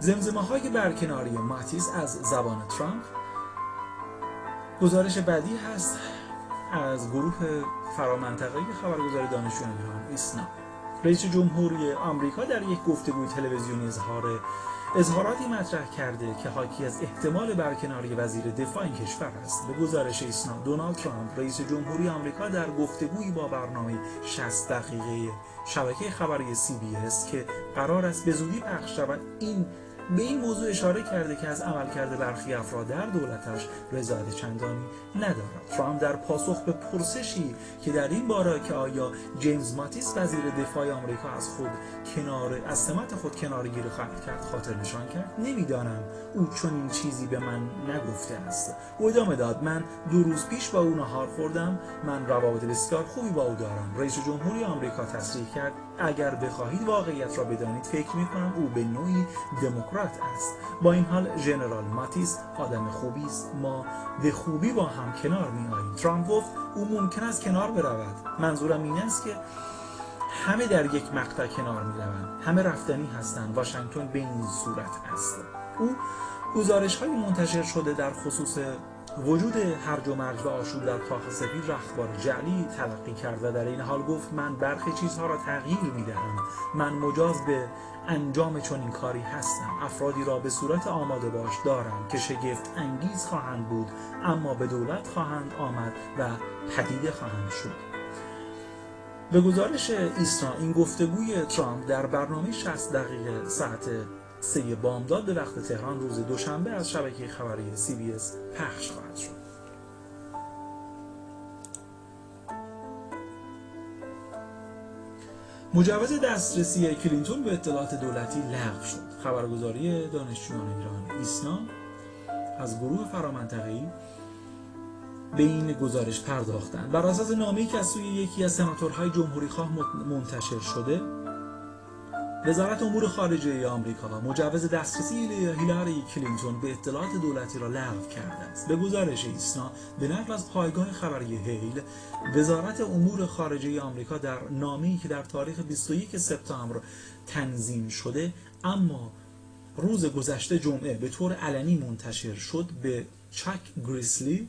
زمزمه های برکناری ماتیز از زبان ترامپ. گزارش بعدی هست از گروه فرامنطقه خبرگزاری دانشجویان ایسنا رئیس جمهوری آمریکا در یک گفتگوی تلویزیونی اظهار اظهاراتی مطرح کرده که حاکی از احتمال برکناری وزیر دفاع این کشور است. به گزارش ایسنا دونالد ترامپ رئیس جمهوری آمریکا در گفتگویی با برنامه 60 دقیقه شبکه خبری سی بی اس که قرار است به زودی پخش شود این به این موضوع اشاره کرده که از عملکرد برخی افراد در دولتش رضایت چندانی ندارد ترامپ در پاسخ به پرسشی که در این باره که آیا جیمز ماتیس وزیر دفاع آمریکا از خود کنار از سمت خود کنارگیری خواهد کرد خاطر نشان کرد؟ نمی‌دانم. او چون این چیزی به من نگفته است. او ادامه داد من دو روز پیش با او نهار خوردم. من روابط بسیار خوبی با او دارم. رئیس جمهوری آمریکا تصریح کرد اگر بخواهید واقعیت را بدانید فکر می کنم او به نوعی دموکرات است. با این حال ژنرال ماتیس آدم خوبی است. ما به خوبی با هم کنار می آییم ترامپ گفت او ممکن است کنار برود. منظورم این است که همه در یک مقطع کنار می روند همه رفتنی هستند. واشنگتن به این صورت است. او گزارش های منتشر شده در خصوص وجود هرج و مرج و آشوب در کاخ سفید رختبار جعلی تلقی کرد و در این حال گفت من برخی چیزها را تغییر می‌دهم. من مجاز به انجام چنین کاری هستم. افرادی را به صورت آماده باش دارم که شگفت انگیز خواهند بود اما به دولت خواهند آمد و پدیده خواهند شد. به گزارش ایسنا این گفتگوی ترامپ در برنامه 60 دقیقه ساعت سه بامداد به وقت تهران روز دوشنبه از شبکه خبری سی بی اس پخش خواهد شد. مجوز دسترسی کلینتون به اطلاعات دولتی لغو شد. خبرگزاری دانشجویان ایران ایسنا از گروه فرامنطقه‌ای به این گزارش پرداختند. بر اساس نامه‌ای که از سوی یکی از سناتورهای جمهوری خواه منتشر شده وزارت امور خارجه آمریکا مجوز دسترسی هیلاری کلینتون به اطلاعات دولتی را لغو کرده است. به گزارش ایسنا به نقل از پایگاه خبری هیل وزارت امور خارجه آمریکا در نامه‌ای که در تاریخ 21 سپتامبر تنظیم شده اما روز گذشته جمعه به طور علنی منتشر شد به چاک گرسلی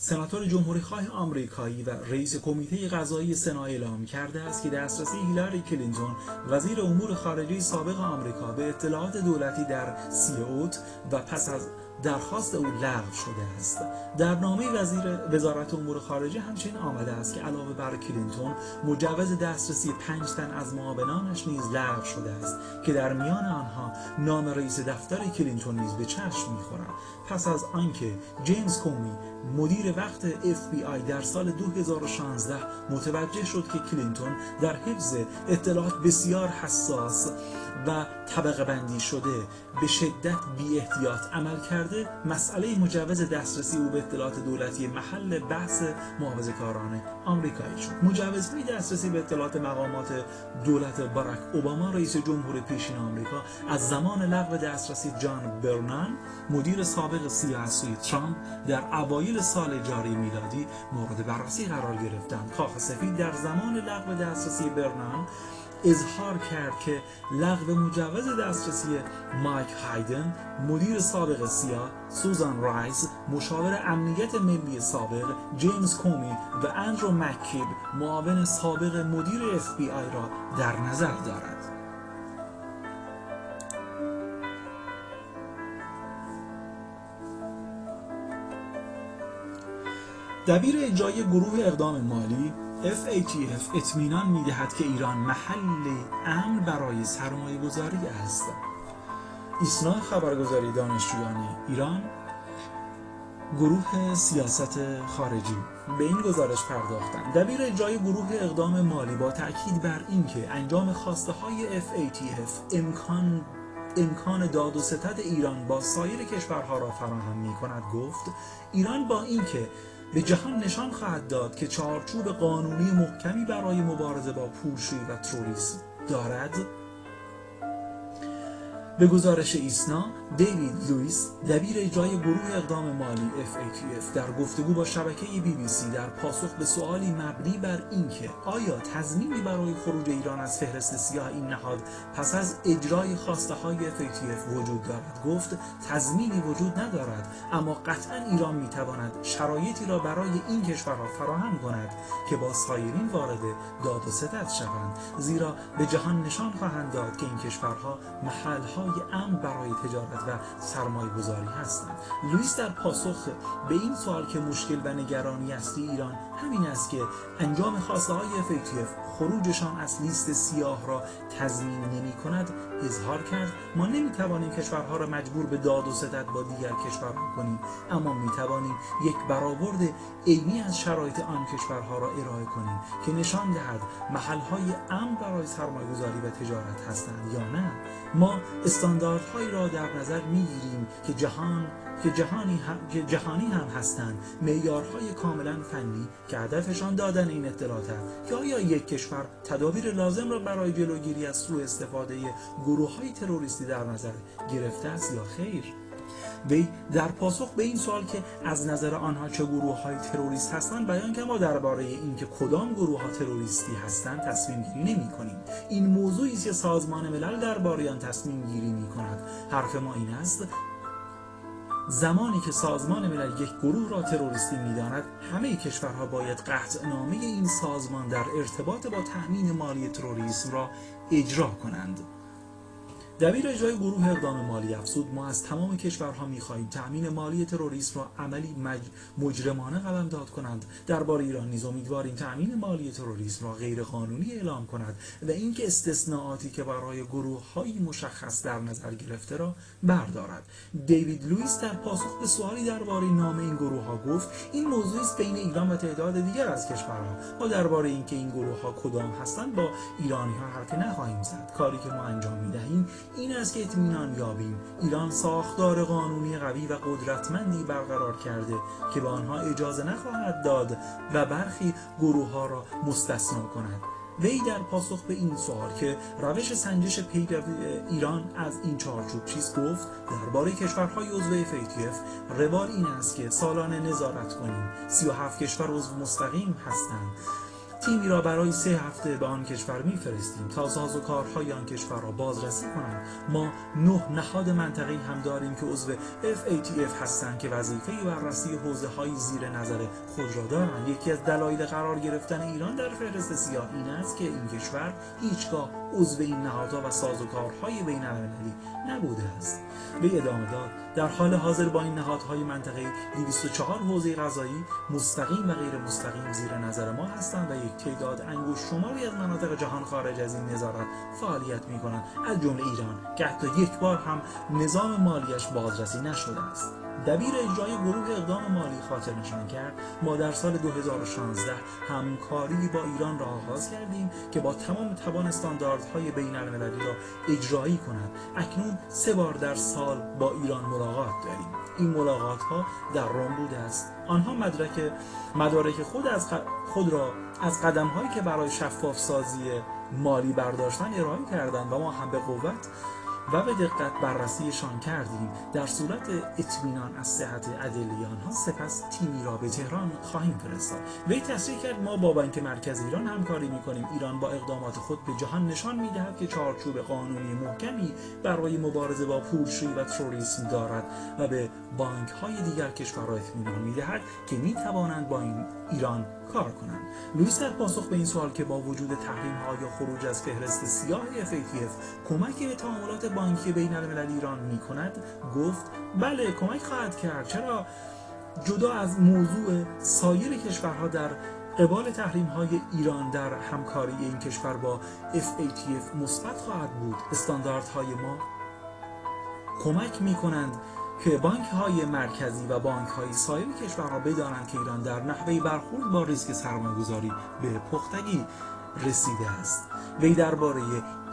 سناتور جمهوری خواه آمریکایی و رئیس کمیته قضایی سنا اعلام کرده است که دسترسی هیلاری کلینتون وزیر امور خارجه سابق آمریکا به اطلاعات دولتی در سیوت و پس از درخواست او لغو شده است. در نامه وزیر وزارت امور خارجه همچنین آمده است که علاوه بر کلینتون مجوز دسترسی پنج تن از معاونانش نیز لغو شده است که در میان آنها نام رئیس دفتر کلینتون نیز به چشم می‌خورد. پس از آنکه جیمز کومی مدیر وقت FBI در سال 2016 متوجه شد که کلینتون در حفظ اطلاعات بسیار حساس و طبقه بندی شده به شدت بی احتیاط عمل کرده مسئله مجوز دسترسی او به اطلاعات دولتی محل بحث محافظه کاران آمریکایی شد. مجوزهای دسترسی به اطلاعات مقامات دولت باراک اوباما رئیس جمهور پیشین آمریکا از زمان لغو دسترسی جان برنان مدیر سابق سیاسی ترامپ در اوایل سال جاری میلادی مورد بررسی قرار گرفتند. کاخ سفید در زمان لغو دسترسی برنان اظهار کرد که لغو مجوز دسترسی مایک هایدن مدیر سابق سیا سوزان رایس مشاور امنیت ملی سابق جیمز کومی و اندرو مکیب معاون سابق مدیر اف بی آی را در نظر دارد. دبیر اجرای گروه اقدام مالی FATF اطمینان می‌دهد که ایران محل امن برای سرمایه گذاری است. ایسنا خبرگزاری دانشجویان ایران گروه سیاست خارجی. به این گزارش پرداختند. دبیر اجرای گروه اقدام مالی با تاکید بر اینکه انجام خواسته های FATF امکان امکان داد و ستد ایران با سایر کشورها را فراهم می کند گفت ایران با اینکه به جهان نشان خواهد داد که چارچوب قانونی محکمی برای مبارزه با پولشویی و تروریسم دارد. به گزارش ایسنا دیوید لوئیس دبیر اجرای گروه اقدام مالی FATF در گفتگو با شبکه بی بی سی در پاسخ به سوالی مبنی بر اینکه آیا تضمینی برای خروج ایران از فهرست سیاه این نهاد پس از اجرای خواسته های FATF وجود دارد؟ گفت تضمینی وجود ندارد اما قطعا ایران می‌تواند شرایطی را برای این کشورها فراهم کند که با سایرین وارد داد و ستد شوند. زیرا به جهان نشان خواهند داد که این کشورها محلهای امن برای تجارت و سرمایه گذاری هستند. لوئیس در پاسخ به این سوال که مشکل و نگرانی اصلی ایران همین است که انجام خواسته های FATF خروجشان از لیست سیاه را تضمین نمی کند اظهار کرد ما نمی توانیم کشورها را مجبور به داد و ستد با دیگر کشورها کنیم اما می توانیم یک برآورد عینی از شرایط آن کشورها را ارائه کنیم که نشان دهد محلهای امن برای سرمایه گذاری و تجارت هستند یا نه. ما استانداردهایی را در نظر می‌گیریم که جهان که جهانی هم, که جهانی هم هستند. معیارهای کاملا فنی که هدفشان دادن این اطلاعات است. که آیا یک کشور تدابیر لازم را برای جلوگیری از سوء استفاده گروه های تروریستی در نظر گرفته است یا خیر؟ وی در پاسخ به این سوال که از نظر آنها چه گروه های تروریست هستند بیان که ما درباره اینکه کدام گروه ها تروریستی هستند تصمیم گیری نمی کنیم این موضوعی است که سازمان ملل درباره آن تصمیم گیری می کند حرف ما این است زمانی که سازمان ملل یک گروه را تروریستی می‌داند همه کشورها باید نامه این سازمان در ارتباط با تأمین مالی تروریسم را اجرا کنند. دبیر اجرای گروه اقدام مالی افزود. ما از تمام کشورها می‌خواهیم تأمین مالی تروریسم را عملی مج... مجرمانه قلمداد کنند. درباره ایران نیز امیدواریم تأمین مالی تروریسم را غیر قانونی اعلام کند و اینکه استثناءاتی که برای گروه های مشخص در نظر گرفته را بردارد. دیوید لوئیس در پاسخ به سوالی درباره نام این گروه ها گفت این موضوعی است بین ایران و تعداد دیگر از کشورها. ما درباره اینکه این گروه ها کدام هستند با ایرانی ها حرفی نخواهیم زد. کاری که ما انجام می‌دهیم این است که اطمینان یابیم. ایران ساختار قانونی قوی و قدرتمندی برقرار کرده که به آنها اجازه نخواهد داد و برخی گروه ها را مستثنا کند وی در پاسخ به این سوال که روش سنجش پیروی ایران از این چارچوب چیست گفت درباره کشورهای عضو FATF روال این است که سالانه نظارت کنیم. 37 کشور عضو مستقیم هستند. تیمی را برای سه هفته به آن کشور میفرستیم تا ساز و کارهای آن کشور را بازرسی کنند. ما نه نهاد منطقی هم داریم که عضو FATF هستند که وظیفه بررسی حوزه های زیر نظر خود را دارند. یکی از دلایل قرار گرفتن ایران در فهرست سیاه این است که این کشور هیچگاه عضو این نهادها و سازوکارهای بین المللی نبوده است. به ادامه داد در حال حاضر با این نهادهای منطقه 204 حوزه غذایی مستقیم و غیر مستقیم زیر نظر ما هستند و یک تعداد انگوش شماری از مناطق جهان خارج از این نظارت فعالیت می کنند از جمله ایران که حتی یک بار هم نظام مالیش بازرسی نشده است. دبیر اجرای گروه اقدام مالی خاطر نشان کرد. ما در سال 2016 همکاری با ایران را آغاز کردیم که با تمام توان استانداردهای بین المللی را اجرایی کند. اکنون سه بار در سال با ایران ملاقات داریم. این ملاقات ها در روم بوده است. آنها مدرک مدارک خود از خود را از قدم هایی که برای شفاف سازی مالی برداشتن ارائه کردند و ما هم به قوت و به دقت بررسیشان کردیم. در صورت اطمینان از صحت ادله آنها سپس تیمی را به تهران خواهیم فرستاد. وی تصریح کرد ما با بانک مرکز ایران همکاری می‌کنیم. ایران با اقدامات خود به جهان نشان می‌دهد که چارچوب قانونی محکمی برای مبارزه با پولشویی و تروریسم دارد و به بانک های دیگر کشورها اطمینان می‌دهد که می‌توانند با این ایران کار کنند. لوئیس در پاسخ به این سوال که با وجود تحریم ها یا خروج از فهرست سیاه FATF کمکی به تعاملات بانکی بین الملل ایران می کند گفت بله کمک خواهد کرد. چرا؟ جدا از موضوع سایر کشورها در قبال تحریم های ایران در همکاری این کشور با FATF مثبت خواهد بود. استانداردهای ما کمک می کنند که بانک های مرکزی و بانک های سایر کشورها بدانند که ایران در نحوه برخورد با ریسک سرمایه‌گذاری به پختگی رسیده است. وی درباره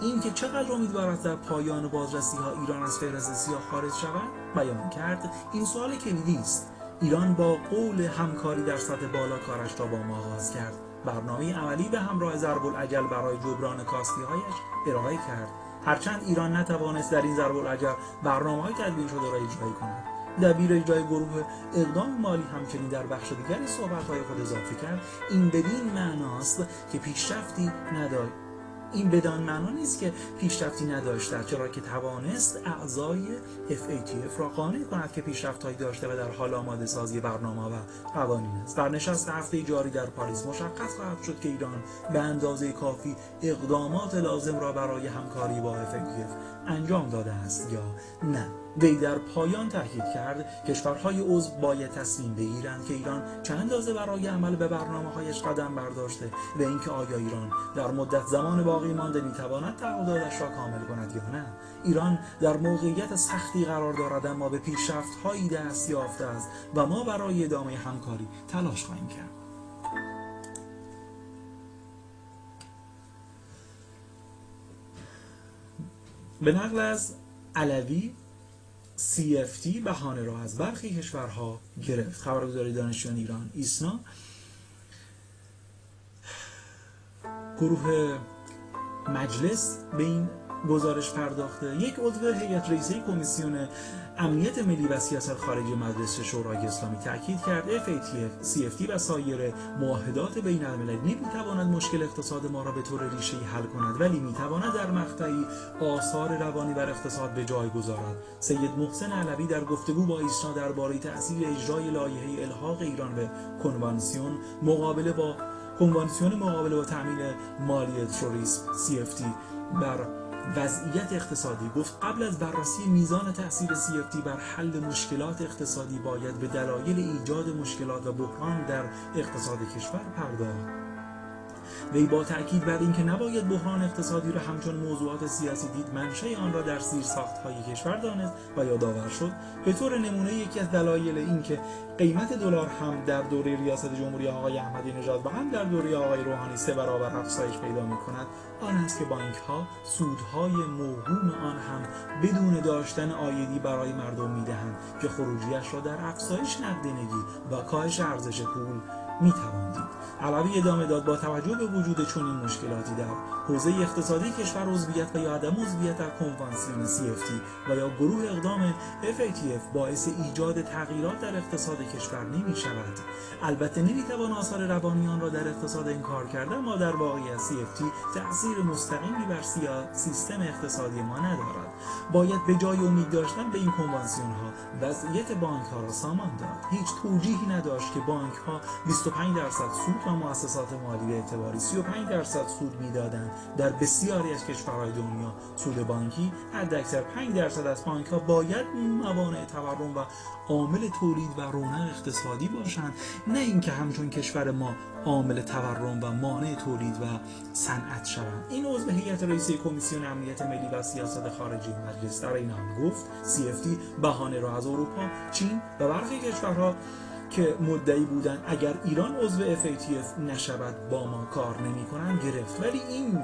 اینکه چقدر امیدوار است در پایان بازرسی ها ایران از فهرست سیاه خارج شود بیان کرد. این سوال کلیدی است. ایران با قول همکاری در سطح بالا کارش را با ما آغاز کرد. برنامه عملی به همراه ضرب العجل برای جبران کاستی هایش ارائه کرد. هرچند ایران نتوانست در این ضرب العجل برنامه های تدوین شده را اجرایی کند. دبیر اجرای گروه اقدام مالی همچنین در بخش دیگری صحبت های خود اضافه کرد. این بدین معناست که پیشرفتی ندارد این بدان معنا نیست که پیشرفتی نداشته چرا که توانست اعضای FATF را قانع کند که پیشرفتهایی داشته و در حال آماده سازی برنامه و قوانین است. در نشست هفته جاری در پاریس مشخص خواهد شد که ایران به اندازه کافی اقدامات لازم را برای همکاری با FATF انجام داده است یا نه. وی در پایان تاکید کرد کشورهای عضو باید تصمیم بگیرند که ایران چند اندازه برای عمل به برنامه هایش قدم برداشته و اینکه آیا ایران در مدت زمان باقی مانده می‌تواند تعهداتش را کامل کند یا نه. ایران در موقعیت سختی قرار دارد اما به پیشرفت هایی دست یافته است و ما برای ادامه همکاری تلاش خواهیم کرد. به نقل از علوی CFT بهانه را از برخی کشورها گرفت. خبرگزاری دانشجویان ایران ایسنا. گروه مجلس به این گزارش پرداخته. یک عضو هیئت رئیسه کمیسیون امنیت ملی و سیاست خارجی مجلس شورای اسلامی تاکید کرد FATF, CFT و سایر معاهدات بین المللی نمی‌تواند مشکل اقتصاد ما را به طور ریشه حل کند ولی می‌تواند در مقطعی آثار روانی بر اقتصاد به جای گذارد. سید محسن علوی در گفتگو با ایسنا درباره تاثیر اجرای لایحه الحاق ایران به کنوانسیون مقابله با کنوانسیون مقابله با تامین مالی تروریسم CFT بر وضعیت اقتصادی. گفت قبل از بررسی میزان تاثیر CFT بر حل مشکلات اقتصادی باید به دلایل ایجاد مشکلات و بحران در اقتصاد کشور پرداخت. وی با تاکید بر اینکه نباید بحران اقتصادی را همچون موضوعات سیاسی دید منشأ آن را در زیر های کشور دانست و یادآور شد. به طور نمونه یکی از دلایل اینکه قیمت دلار هم در دوره ریاست جمهوری آقای احمدی نژاد و هم در دوره آقای روحانی سه برابر افزایش پیدا می کند آن است که بانک ها سودهای موهوم آن هم بدون داشتن آیدی برای مردم می‌دهند که خروجیش را در افزایش نقدینگی و کاهش ارزش پول می‌توان دید. علوی ادامه داد با توجه به وجود چنین مشکلاتی در حوزه اقتصادی کشور عضویت و یا عدم عضویت در کنوانسیون CFT و یا گروه اقدام FATF باعث ایجاد تغییرات در اقتصاد کشور نمی شود البته نمی‌توان آثار روانیان را در اقتصاد انکار کرده اما در واقعیت CFT تاثیر مستقیمی بر سیستم اقتصادی ما ندارد. باید به جای امید داشتن به این کنوانسیون ها وضعیت بانک ها را سامان داد. هیچ توجیهی نداشت که بانک ها 25 درصد سود و مؤسسات مالی اعتباری 35 درصد سود می‌دادند. در بسیاری از کشورهای دنیا سود بانکی حداکثر 5 درصد از بانک ها باید موانع تورم و عامل تولید و رونق اقتصادی باشند. نه اینکه همچون کشور ما عامل تورم و مانع تولید و صنعت شوند. این عضو هیئت رئیسه کمیسیون امنیت ملی و سیاست خارجی مجلس در این هم گفت CFT بهانه را از اروپا چین و برخی کشورها که مدعی بودن اگر ایران عضو FATF نشود با ما کار نمی کنن گرفت. ولی این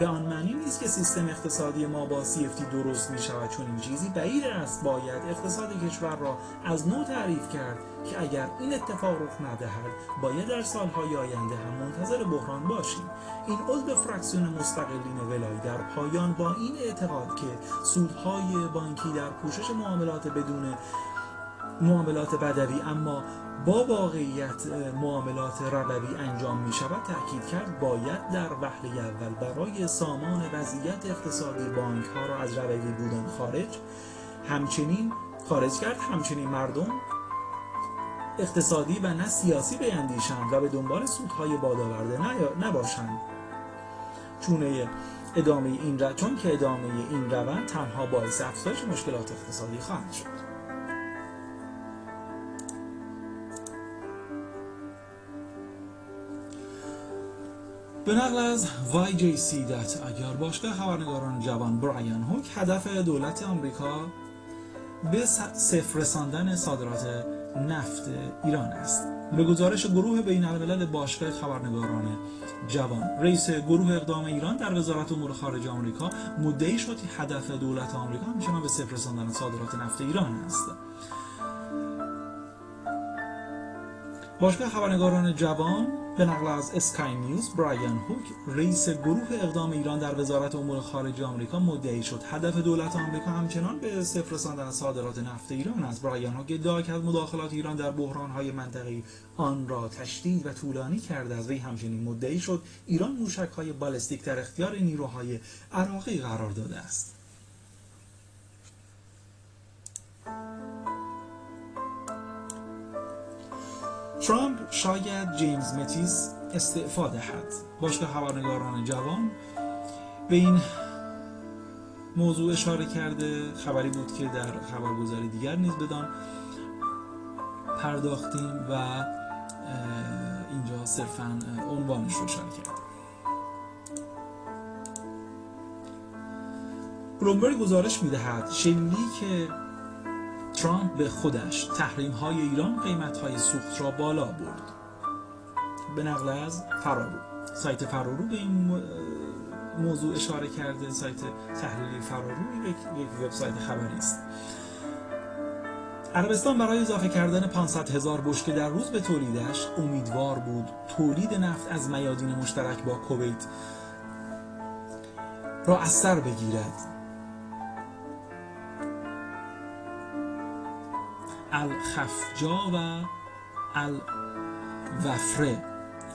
به آن معنی نیست که سیستم اقتصادی ما با CFT درست می شود چون این چیزی بعید است. باید اقتصاد کشور را از نو تعریف کرد که اگر این اتفاق رخ ندهد باید در سالهای آینده هم منتظر بحران باشیم. این عضو فرکسیون مستقلین ولایی در پایان با این اعتقاد که سودهای بانکی در پوشش معاملات بدون معاملات بدوی اما با واقعیت معاملات ربوی انجام می شود تأکید کرد باید در وهله اول برای سامان وضعیت اقتصادی بانک ها را از ربوی بودن خارج همچنین خارج کرد همچنین مردم اقتصادی و نه سیاسی بیندیشند و به دنبال سودهای بادآورده نباشند چونه ادامه این. چون که ادامه این روند تنها باعث افزایش مشکلات اقتصادی خواهد شد به نقل از YJC اگر باشگاه خبرنگاران جوان برایان هوک هدف دولت آمریکا به صفر رساندن صادرات نفت ایران است. به گزارش گروه بین الملل باشگاه خبرنگاران جوان رئیس گروه اقدام ایران در وزارت امور خارجه آمریکا مدعی شد هدف دولت آمریکا همچنان به صفر رساندن صادرات نفت ایران است. باشگاه خبرنگاران جوان به نقل از اسکای نیوز برایان هوک رئیس گروه اقدام ایران در وزارت امور خارجه آمریکا مدعی شد. هدف دولت آمریکا همچنان به صفر رساندن صادرات نفت ایران است. برایان هوک ادعا کرد مداخلات ایران در بحران‌های منطقه‌ای آن را تشدید و طولانی کرده است. وی همچنین مدعی شد ایران موشک‌های بالستیک در اختیار نیروهای عراقی قرار داده است. ترامپ شاید جیمز متیس استعفا دهد. باشگاه خبرنگاران جوان به این موضوع اشاره کرده. خبری بود که در خبرگزاری دیگر نیز بدان پرداختیم و اینجا صرفا عنوانش رو اشاره کرد بلومبرگ گزارش می‌دهد. که ترامپ به خودش تحریم های ایران قیمت های سوخت را بالا برد. به نقل از فرارو. سایت فرارو به این موضوع اشاره کرده. سایت تحلیلی فرارو یک, وبسایت خبری است. عربستان برای اضافه کردن 500 هزار بشکه در روز به تولیدش امیدوار بود. تولید نفت از میادین مشترک با کویت را از سر بگیرد. الخفجا و الوفره.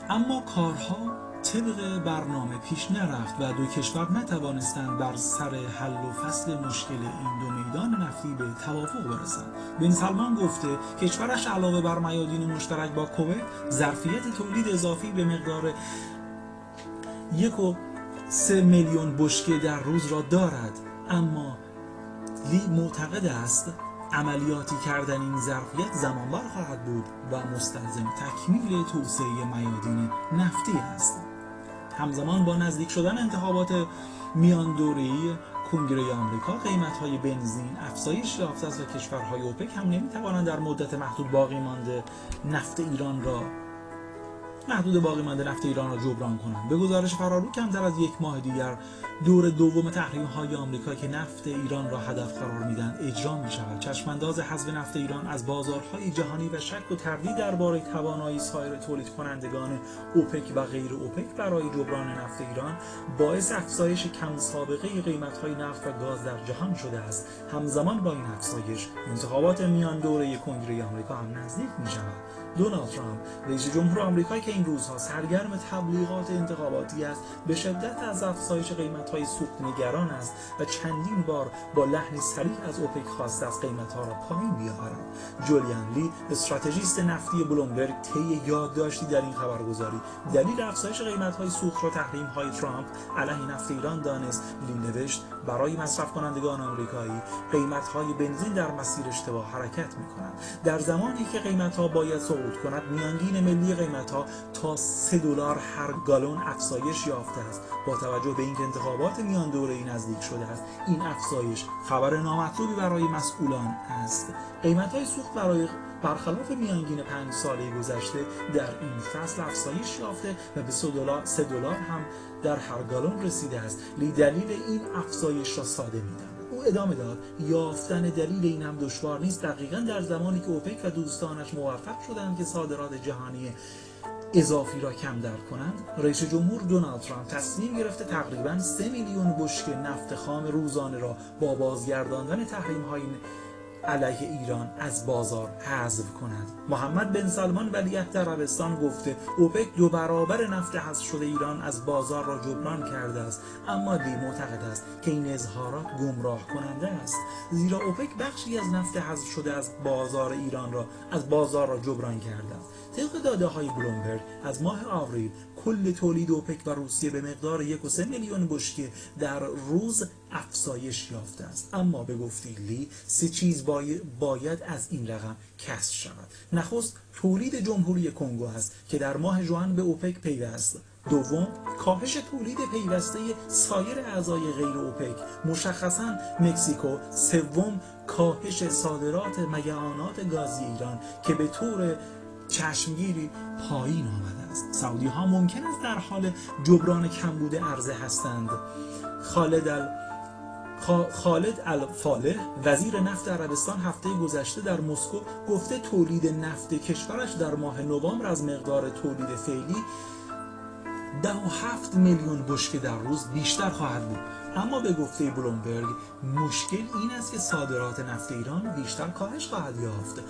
اما کارها طبق برنامه پیش نرفت و دو کشور نتوانستند بر سر حل و فصل مشکل این دو میدان نفتی به توافق برسند. بن سلمان گفته کشورش علاوه بر میادین مشترک با کویت ظرفیت تولید اضافی به مقدار یک و سه میلیون بشکه در روز را دارد. اما لی معتقد است عملیاتی کردن این ظرفیت زمانبر خواهد بود و مستلزم تکمیل توسعه میادین نفتی است. همزمان با نزدیک شدن انتخابات میان دوره‌ای کنگره آمریکا قیمت های بنزین افزایش یافته است و کشورهای اوپک هم نمی‌توانند در مدت محدود باقی مانده نفت ایران را محدود باقی مانده نفت ایران را جبران کنند به گزارش فرارو کمتر از یک ماه دیگر دور دوم تحریم های آمریکا که نفت ایران را هدف قرار میدن اجرا می شود چشمانداز حذف نفت ایران از بازارهای جهانی و شک و تردید درباره توانایی سایر تولید کنندگان اوپک و غیر اوپک برای جبران نفت ایران باعث افزایش کم سابقه قیمت های نفت و گاز در جهان شده است. همزمان با این افزایش انتخابات میان دوره کنگره آمریکا هم نزدیک می شود دونالد ترامپ رئیس جمهور آمریکا که این روزها سرگرم تبلیغات انتخاباتی است به شدت از افزایش قیمت های سوخت نگران است و چندین بار با لحنی سریع از اوپک خواسته قیمت ها را پایین بیاورد. جولیان لی استراتژیست نفتی بلومبرگ طی یادداشتی در این خبرگزاری دلیل افزایش قیمت های سوخت را تحریم های ترامپ علیه نفت ایران دانست. لی نوشت برای مصرف کنندگان آمریکایی قیمت های بنزین در مسیر اشتباه حرکت می کنند در زمانی که قیمت ها باید صعود کند میانگین ملی قیمت ها تا 3 دلار هر گالون افزایش یافته است. با توجه به اینکه انتخابات میان دوره نزدیک شده است این افزایش خبر نامطلوبی برای مسئولان است. قیمت های سوخت برای برخلاف میانگین پنج ساله گذشته در این فصل افزایش یافته و به 3 دلار 3 دلار هم در هر گالون رسیده است. لی دلیل این افزایش را ساده میدم او ادامه داد. یافتن دلیل این هم دشوار نیست. دقیقا در زمانی که اوپک و دوستانش موفق شدند که صادرات جهانی اضافی را کم در کنند رئیس جمهور دونالد ترامپ تصمیم گرفته تقریبا 3 میلیون بشکه نفت خام روزانه را با بازگرداندن تحریم های علیه ایران از بازار حذف کند. محمد بن سلمان ولیعهد عربستان گفته اوپک دو برابر نفت حذف شده ایران از بازار را جبران کرده است. اما لی معتقد است که این اظهارات گمراه کننده است. زیرا اوپک بخشی از نفت حذف شده از بازار ایران را از بازار را جبران کرده است. طبق داده های بلومبرگ از ماه آوریل کل تولید اوپک و روسیه به مقدار یک و سه میلیون بشکه در روز افزایش یافته است. اما به گفته لی سه چیز باید از این رقم کسر شود. نخست تولید جمهوری کنگو است که در ماه ژوئن به اوپک پیوست. دوم کاهش تولید پیوسته سایر اعضای غیر اوپک. مشخصا مکزیکو. سوم کاهش صادرات مگعانات گازی ایران که به طور چشمگیری پایین آمده است سعودی ها ممکن است در حال جبران کمبود عرضه هستند. خالد ال... خالد الفالح وزیر نفت عربستان هفته گذشته در مسکو گفته تولید نفت کشورش در ماه نوامبر از مقدار تولید فعلی ده و هفت میلیون بشکه در روز بیشتر خواهد بود. اما به گفته بلومبرگ مشکل این است که صادرات نفت ایران بیشتر کاهش خواهد یافت.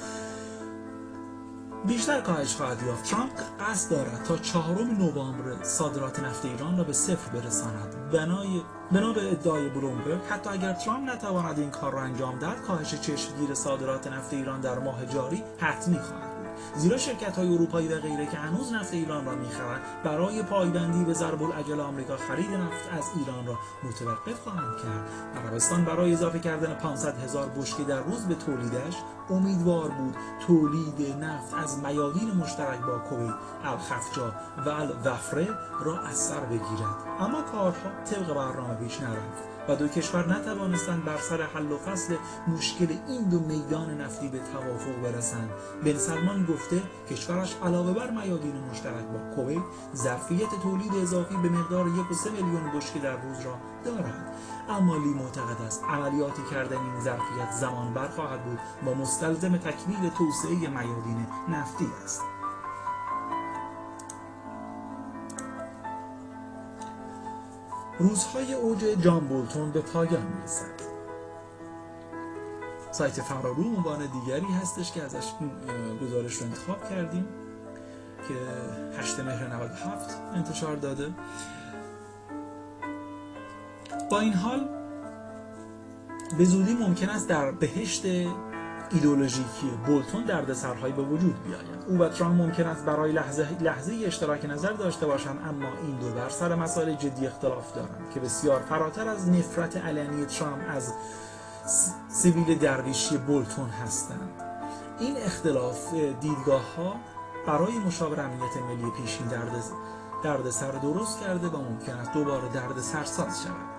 بیشتر کاهش خواهد یافت. ترامپ قصد دارد تا چهارم نوامبر صادرات نفت ایران را به صفر برساند. بنای بنا به ادعای بلومبرگ حتی اگر ترامپ نتواند این کار را انجام دهد کاهش چشمگیر صادرات نفت ایران در ماه جاری حتمی خواهد زیرا شرکت های اروپایی و غیره که هنوز نفت ایران را می‌خرند برای پایبندی به ضرب العجل آمریکا خرید نفت از ایران را متوقف خواهند کرد. عربستان برای اضافه کردن 500 هزار بشکه در روز به تولیدش امیدوار بود. تولید نفت از میادین مشترک با کویت الخفجا و الوفره را از سر بگیرد. اما کارها طبق برنامه پیش نرفت. و دو کشور نتوانستند بر سر حل و فصل مشکل این دو میدان نفتی به توافق برسند. بن سلمان گفته کشورش علاوه بر میادین مشترک با کویت ظرفیت تولید اضافی به مقدار یک و سه میلیون بشکه در روز را دارد. اما لی معتقد است عملیاتی کردن این ظرفیت زمان بر خواهد بود. با مستلزم تکمیل توسعه میادین نفتی است. روزهای اوج جان بولتون به پایان می‌رسد. سایت فرارو عنوان دیگری هستش که ازش گزارش رو انتخاب کردیم که 8 مهر 97 انتشار داده. با این حال به زودی ممکن است در بهشت ایدولوژیکی بولتون دردسرهایی به وجود بیاید. او و ترامپ ممکن است برای لحظه لحظه اشتراک نظر داشته باشند اما این دو بر سر مسائل جدی اختلاف دارند که بسیار فراتر از نفرت علنی ترامپ از سیویل درویشی بولتون هستند. این اختلاف دیدگاه ها برای مشاور امنیت ملی پیشین درد دردسر درست کرده و ممکن است دوباره درد سرساز شود.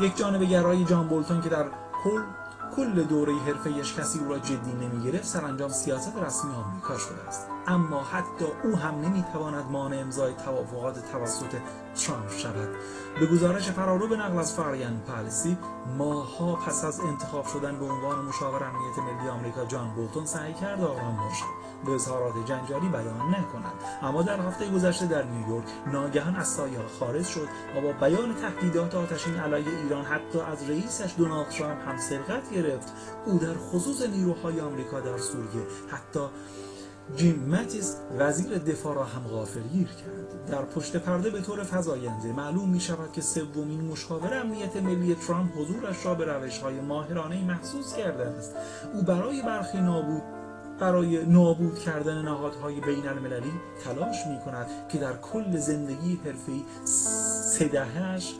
یک جانب گرای جان بولتون که در کل کل دوره حرفه‌ایش کسی او را جدی نمی‌گرفت سرانجام سیاست رسمی آمریکا شده است. اما حتی او هم نمی‌تواند مانع امضای توافقات توسط ترامپ شود. به گزارش فرارو به نقل از فاریان پالیسی ماها پس از انتخاب شدن به عنوان مشاور امنیت ملی آمریکا جان بولتون سعی کرد آرام باشد به اظهارات جنجالی بیان نکند اما در هفته گذشته در نیویورک ناگهان از سایه خارج شد و با بیان تهدیدات آتشین علیه ایران حتی از رئیسش دونالد ترامپ هم سرقت گرفت. او در خصوص نیروهای آمریکا در سوریه حتی جیم ماتیس وزیر دفاع را هم غافلگیر کرد. در پشت پرده به طور فزاینده معلوم می شود که سومین مشاور امنیت ملی ترامپ حضورش را به روش های ماهرانه محسوس کرده است. او برای برخی نابود برای نابود کردن نهادهای بین المللی تلاش می کند که در کل زندگی حرفی سدهش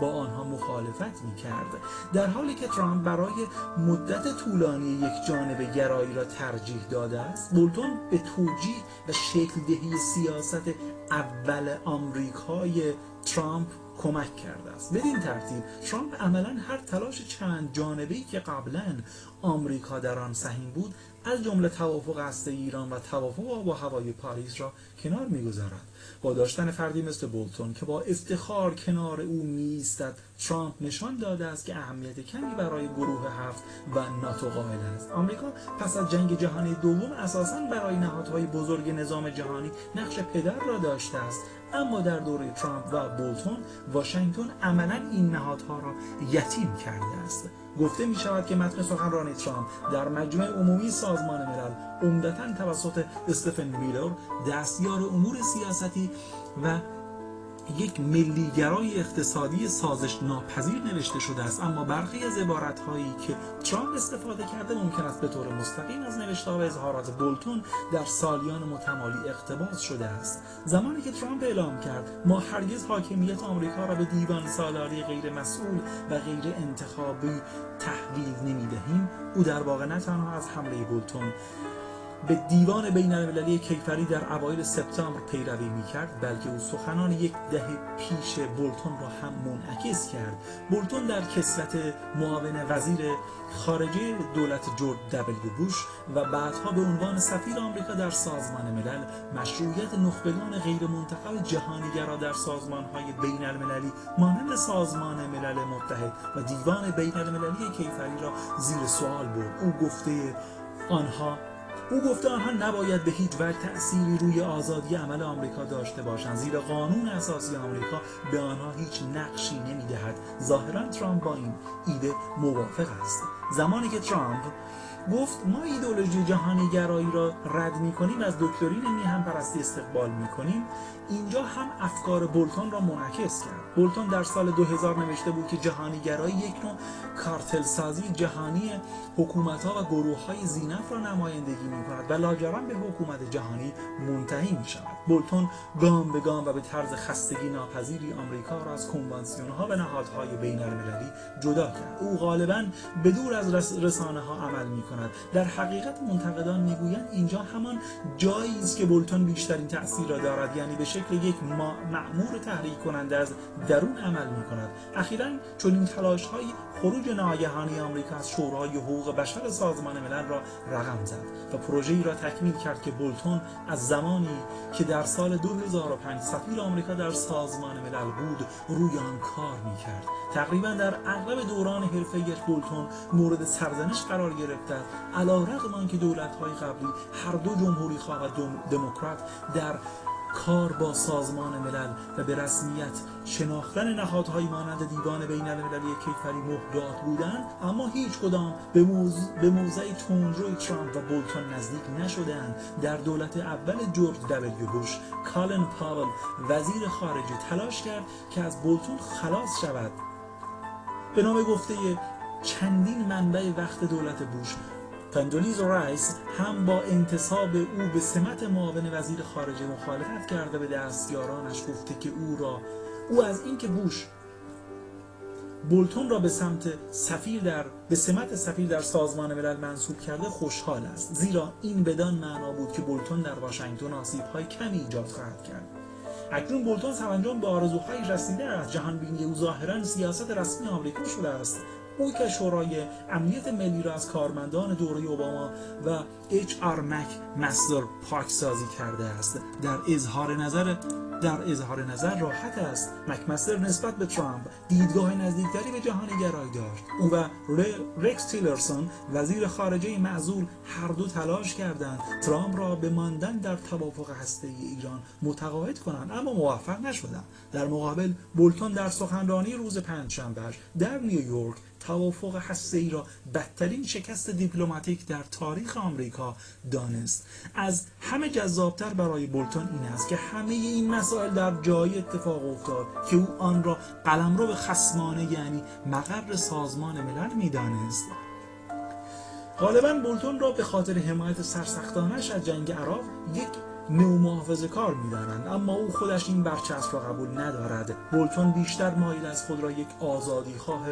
با آنها مخالفت می کرد در حالی که ترامپ برای مدت طولانی یک جانب گرایی را ترجیح داده است بولتون به توجیه و شکل دهی سیاست اول آمریکای ترامپ کمک کرده است. بدین ترتیب ترامپ عملا هر تلاش چند جانبه‌ای که قبلا آمریکا در آن سهیم بود از جمله توافق هسته ایران و توافق آب و هوای پاریس را کنار می‌گذارد. با داشتن فردی مثل بولتون که با افتخار کنار او میستد ترامپ نشان داده است که اهمیت کمی برای گروه هفت و ناتو قائل است. آمریکا پس از جنگ جهانی دوم اساسا برای نهادهای بزرگ نظام جهانی نقش پدر را داشته است. اما در دوره ترامپ و بولتون واشنگتن عملا این نهادها را یتیم کرده است. گفته می شود که متن سخنرانی ترامپ در مجمع عمومی سازمان ملل عمدتا توسط استفن میلر دستیار امور سیاستی و یک ملیگرای اقتصادی سازش ناپذیر نوشته شده است. اما برخی از عبارت هایی که ترامپ استفاده کرده ممکن است به طور مستقیم از نوشته و اظهارات بولتون در سالیان متمالی اقتباس شده است. زمانی که ترامپ اعلام کرد ما هرگز حاکمیت آمریکا را به دیوان سالاری غیر مسئول و غیر انتخابی تحویل نمی دهیم او در واقع نه تنها از حمله بولتون به دیوان بین المللی کیفری در اوایل سپتامبر پیروی می‌کرد بلکه او سخنان یک دهه پیش بولتون را هم منعکس کرد. بولتون در کسلت معاون وزیر خارجه دولت جورج دبلیو بوش و بعدها به عنوان سفیر آمریکا در سازمان ملل مشروعیت نخبگان غیر منتخب جهانیگرا در سازمانهای بین المللی مانند سازمان ملل متحد و دیوان بین المللی کیفری را زیر سوال برد. او گفته آنها او گفته آنها نباید به هیچ وجه تأثیری روی آزادی عمل آمریکا داشته باشند زیرا قانون اساسی آمریکا به آنها هیچ نقشی نمی‌دهد. ظاهرا ترامپ با این ایده موافق است. زمانی که ترامپ گفت ما ایدولوژی جهانی گرایی را رد می کنیم از دکترین میهم پرستی استقبال می کنیم اینجا هم افکار بولتون را منعکس کرد. بولتون در سال 2000 نوشته بود که جهانی گرایی یک نوع کارتل سازی جهانی حکومت ها و گروه های زینف را نمایندگی می کند و لاجرم به حکومت جهانی منتهی می شود بولتون گام به گام و به طرز خستگی ناپذیری آمریکا را از کنوانسیون ها و نهادهای بین المللی جدا کرد. او غالبا به دور از رسانه ها عمل می کند در حقیقت منتقدان می‌گویند اینجا همان جایی است که بولتون بیشترین تاثیر را دارد یعنی به شکل یک معمور تحریک کننده از درون عمل می کند اخیرا چون این تلاش های خروج ناگهانی آمریکا از شورای حقوق بشر سازمان ملل را رقم زد و پروژه‌ای را تکمیل کرد که بولتون از زمانی که در سال 2005 سفیر آمریکا در سازمان ملل بود روی آن کار می‌کرد. تقریبا در اغلب دوران حرفه بولتون مورد سرزنش قرار گرفته علا رقم آنکه دولت‌های قبلی هر دو جمهوری خواه و دموکرات در کار با سازمان ملل و به رسمیت شناختن نهادهایی مانند دیوان بین المللی کیفری محدات بودند اما هیچ کدام به, موز... به ترامپ و بولتون نزدیک نشدند در دولت اول جورج دبلیو بوش کالن پاول وزیر خارجه تلاش کرد که از بولتون خلاص شود. بنا به گفته چندین منبع وقت دولت بوش کاندولیزا رایس هم با انتصاب او به سمت معاون وزیر خارجه مخالفت کرده به دستیارانش گفته که او را او از اینکه بوش بولتون را به سمت سفیر در به سمت سفیر در سازمان ملل منصوب کرده خوشحال است. زیرا این بدان معنا بود که بولتون در واشنگتن های کمی ایجاد خواهد کرد. اکنون بولتون سرانجام به آرزوهایش رسیده است. جهان بینی او ظاهرا سیاست رسمی آمریکا شده است. او که شورای امنیت ملی را از کارمندان دوره اوباما و اچ آر مک مصدر پاکسازی کرده است. در اظهار نظر در اظهار نظر راحت است. مکمستر نسبت به ترامپ دیدگاه نزدیکتری به جهانی گرایی داشت. او و رکس تیلرسون وزیر خارجه معزول هر دو تلاش کردند ترامپ را به ماندن در توافق هسته ای ایران متقاعد کنند اما موفق نشدند. در مقابل بولتون در سخنرانی روز پنجشنبه در نیویورک توافق هسته ای را بدترین شکست دیپلماتیک در تاریخ آمریکا دانست. از همه جذابتر برای بولتون این است که همه این مسائل در جای اتفاق افتاد که او آن را قلمرو خسمانه یعنی مقر سازمان ملل می‌دانست. غالبا بولتون را به خاطر حمایت سرسختانش از جنگ عراق یک محافظه کار می‌دانند اما او خودش این برچسب را قبول ندارد. بولتون بیشتر مایل از خود را یک آزادی خواه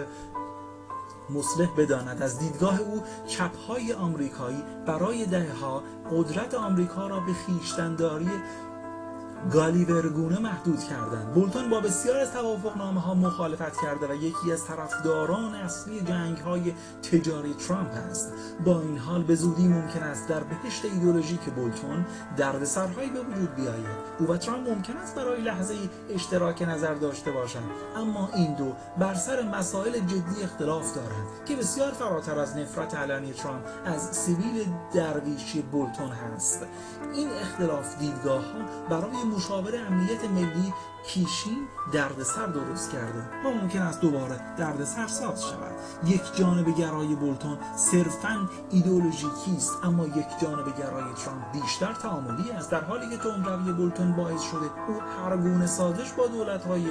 مصلح بداند. از دیدگاه او چپهای آمریکایی برای دهها قدرت آمریکا را به خیشتنداری گالیورگونه محدود کردند. بولتون با بسیار از توافقنامه ها مخالفت کرده و یکی از طرفداران اصلی جنگ های تجاری ترامپ است. با این حال به زودی ممکن است در بهشت ایدولوژیک بولتون دردسرهایی به وجود بیاید. او و ترامپ ممکن است برای لحظه اشتراک نظر داشته باشند. اما این دو بر سر مسائل جدی اختلاف دارند که بسیار فراتر از نفرت علنی ترامپ از سیویل درویشی بولتون هست. این اختلاف دیدگاه ها برای مشاور امنیت ملی پیشین دردسر درست کرده. و ممکن است دوباره دردسر ساز شود. یک جانب گرای بولتون صرفا ایدولوژیکی است اما یک جانب گرای ترامپ بیشتر تعاملی است. در حالی که تندروی بولتون باعث شده او هر گونه سازش با دولت‌های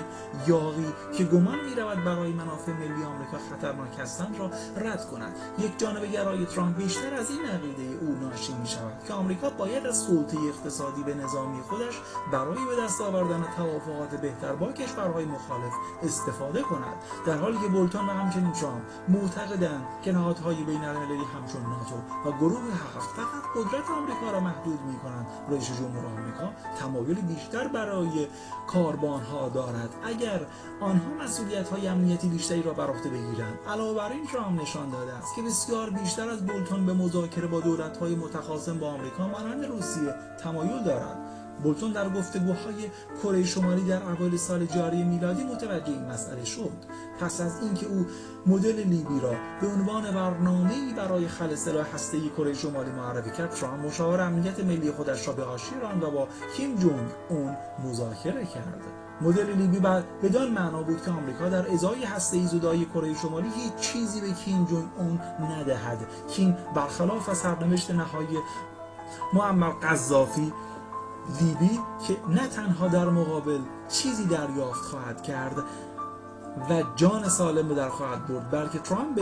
یاغی که گمان می‌رود برای منافع ملی آمریکا خطرناک هستند را رد کند. یک جانب گرای ترامپ بیشتر از این عقیده او ناشی می‌شود که آمریکا باید از سلطه اقتصادی به نظامی خودش برای به دست آوردن توافق بهتر با کشورهای مخالف استفاده کند. در حالی که بولتون و همچنین ترامپ معتقدند که نهادهای بین المللی همچون ناتو و گروه هفت فقط قدرت آمریکا را محدود می کنند رئیس جمهور آمریکا تمایل بیشتر برای کاربانها دارد. اگر آنها مسئولیت های امنیتی بیشتری را بر عهده بگیرند. علاوه بر این ترامپ نشان داده است که بسیار بیشتر از بولتون به مذاکره با دولت های متخاصم با آمریکا مانند روسیه تمایل دارد. بولتون در گفتگوهای کره شمالی در اوایل سال جاری میلادی متوجه این مسئله شد. پس از اینکه او مدل لیبی را به عنوان برنامه‌ای برای خل سلاح هسته‌ای کره شمالی معرفی کرد ترامپ مشاور امنیت ملی خودش را به حاشیه راند با کیم جونگ اون مذاکره کرد. مدل لیبی بعد بدان معنا بود که آمریکا در ازای هسته زدایی کره شمالی هیچ چیزی به کیم جونگ اون ندهد. کیم برخلاف سرنوشت نهایی معمر قذافی لیبی که نه تنها در مقابل چیزی دریافت خواهد کرد و جان سالم به در خواهد برد بلکه ترامپ به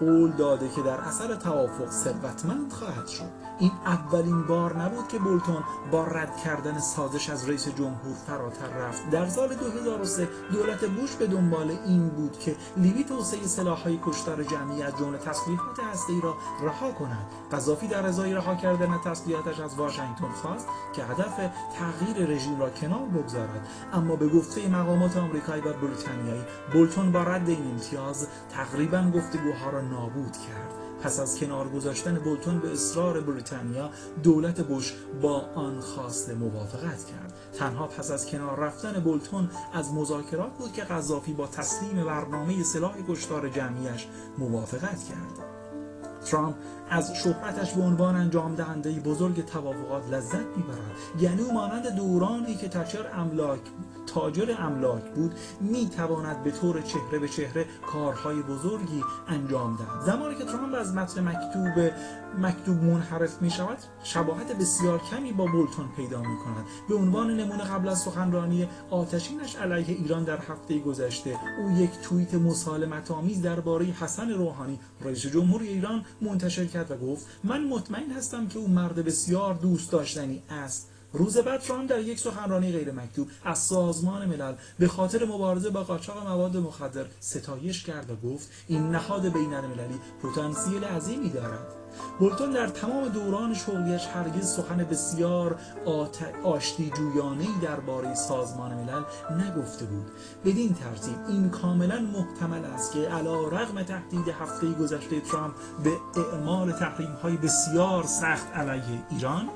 قول داده که در اثر توافق ثروتمند خواهد شد. این اولین بار نبود که بولتون با رد کردن سازش از رئیس جمهور فراتر رفت. در سال 2003 دولت بوش به دنبال این بود که لیبی توسعه سلاحهای کشتار جمعی از جمله تسلیحات هسته‌ای را رها کند. قذافی در ازای رها کردن تسلیحاتش از واشنگتن خواست که هدف تغییر رژیم را کنار بگذارد. اما به گفته مقامات آمریکایی و بریتانیایی بولتون با رد این امتیاز تقریبا گفتگوها را نابود کرد. پس از کنار گذاشتن بولتون به اصرار بریتانیا دولت بوش با آن خواست موافقت کرد. تنها پس از کنار رفتن بولتون از مذاکرات بود که قذافی با تسلیم برنامه سلاح کشتار جمعیش موافقت کرد. ترامپ از شهرتش به عنوان انجام دهنده بزرگ توافقات لذت می‌برد. یعنی او مانند دورانی که تچر املاک تاجر املاک بود می تواند به طور چهره به چهره کارهای بزرگی انجام دهد. زمانی که ترامپ از متن مکتوب مکتوب منحرف می شود شباهت بسیار کمی با بولتون پیدا می کند به عنوان نمونه قبل از سخنرانی آتشینش علیه ایران در هفته گذشته او یک توییت مسالمت آمیز درباره حسن روحانی رئیس جمهور ایران منتشر کرد و گفت من مطمئن هستم که او مرد بسیار دوست داشتنی است. روز بعد ترامپ در یک سخنرانی غیر مکتوب از سازمان ملل به خاطر مبارزه با قاچاق مواد مخدر ستایش کرد و گفت این نهاد بین المللی پتانسیل عظیمی دارد. بولتون در تمام دوران شغلیش هرگز سخن بسیار آشتی جویانه درباره سازمان ملل نگفته بود. بدین ترتیب این کاملا محتمل است که علا رغم تهدید هفته گذشته ترامپ به اعمال تحریم های بسیار سخت علیه ایران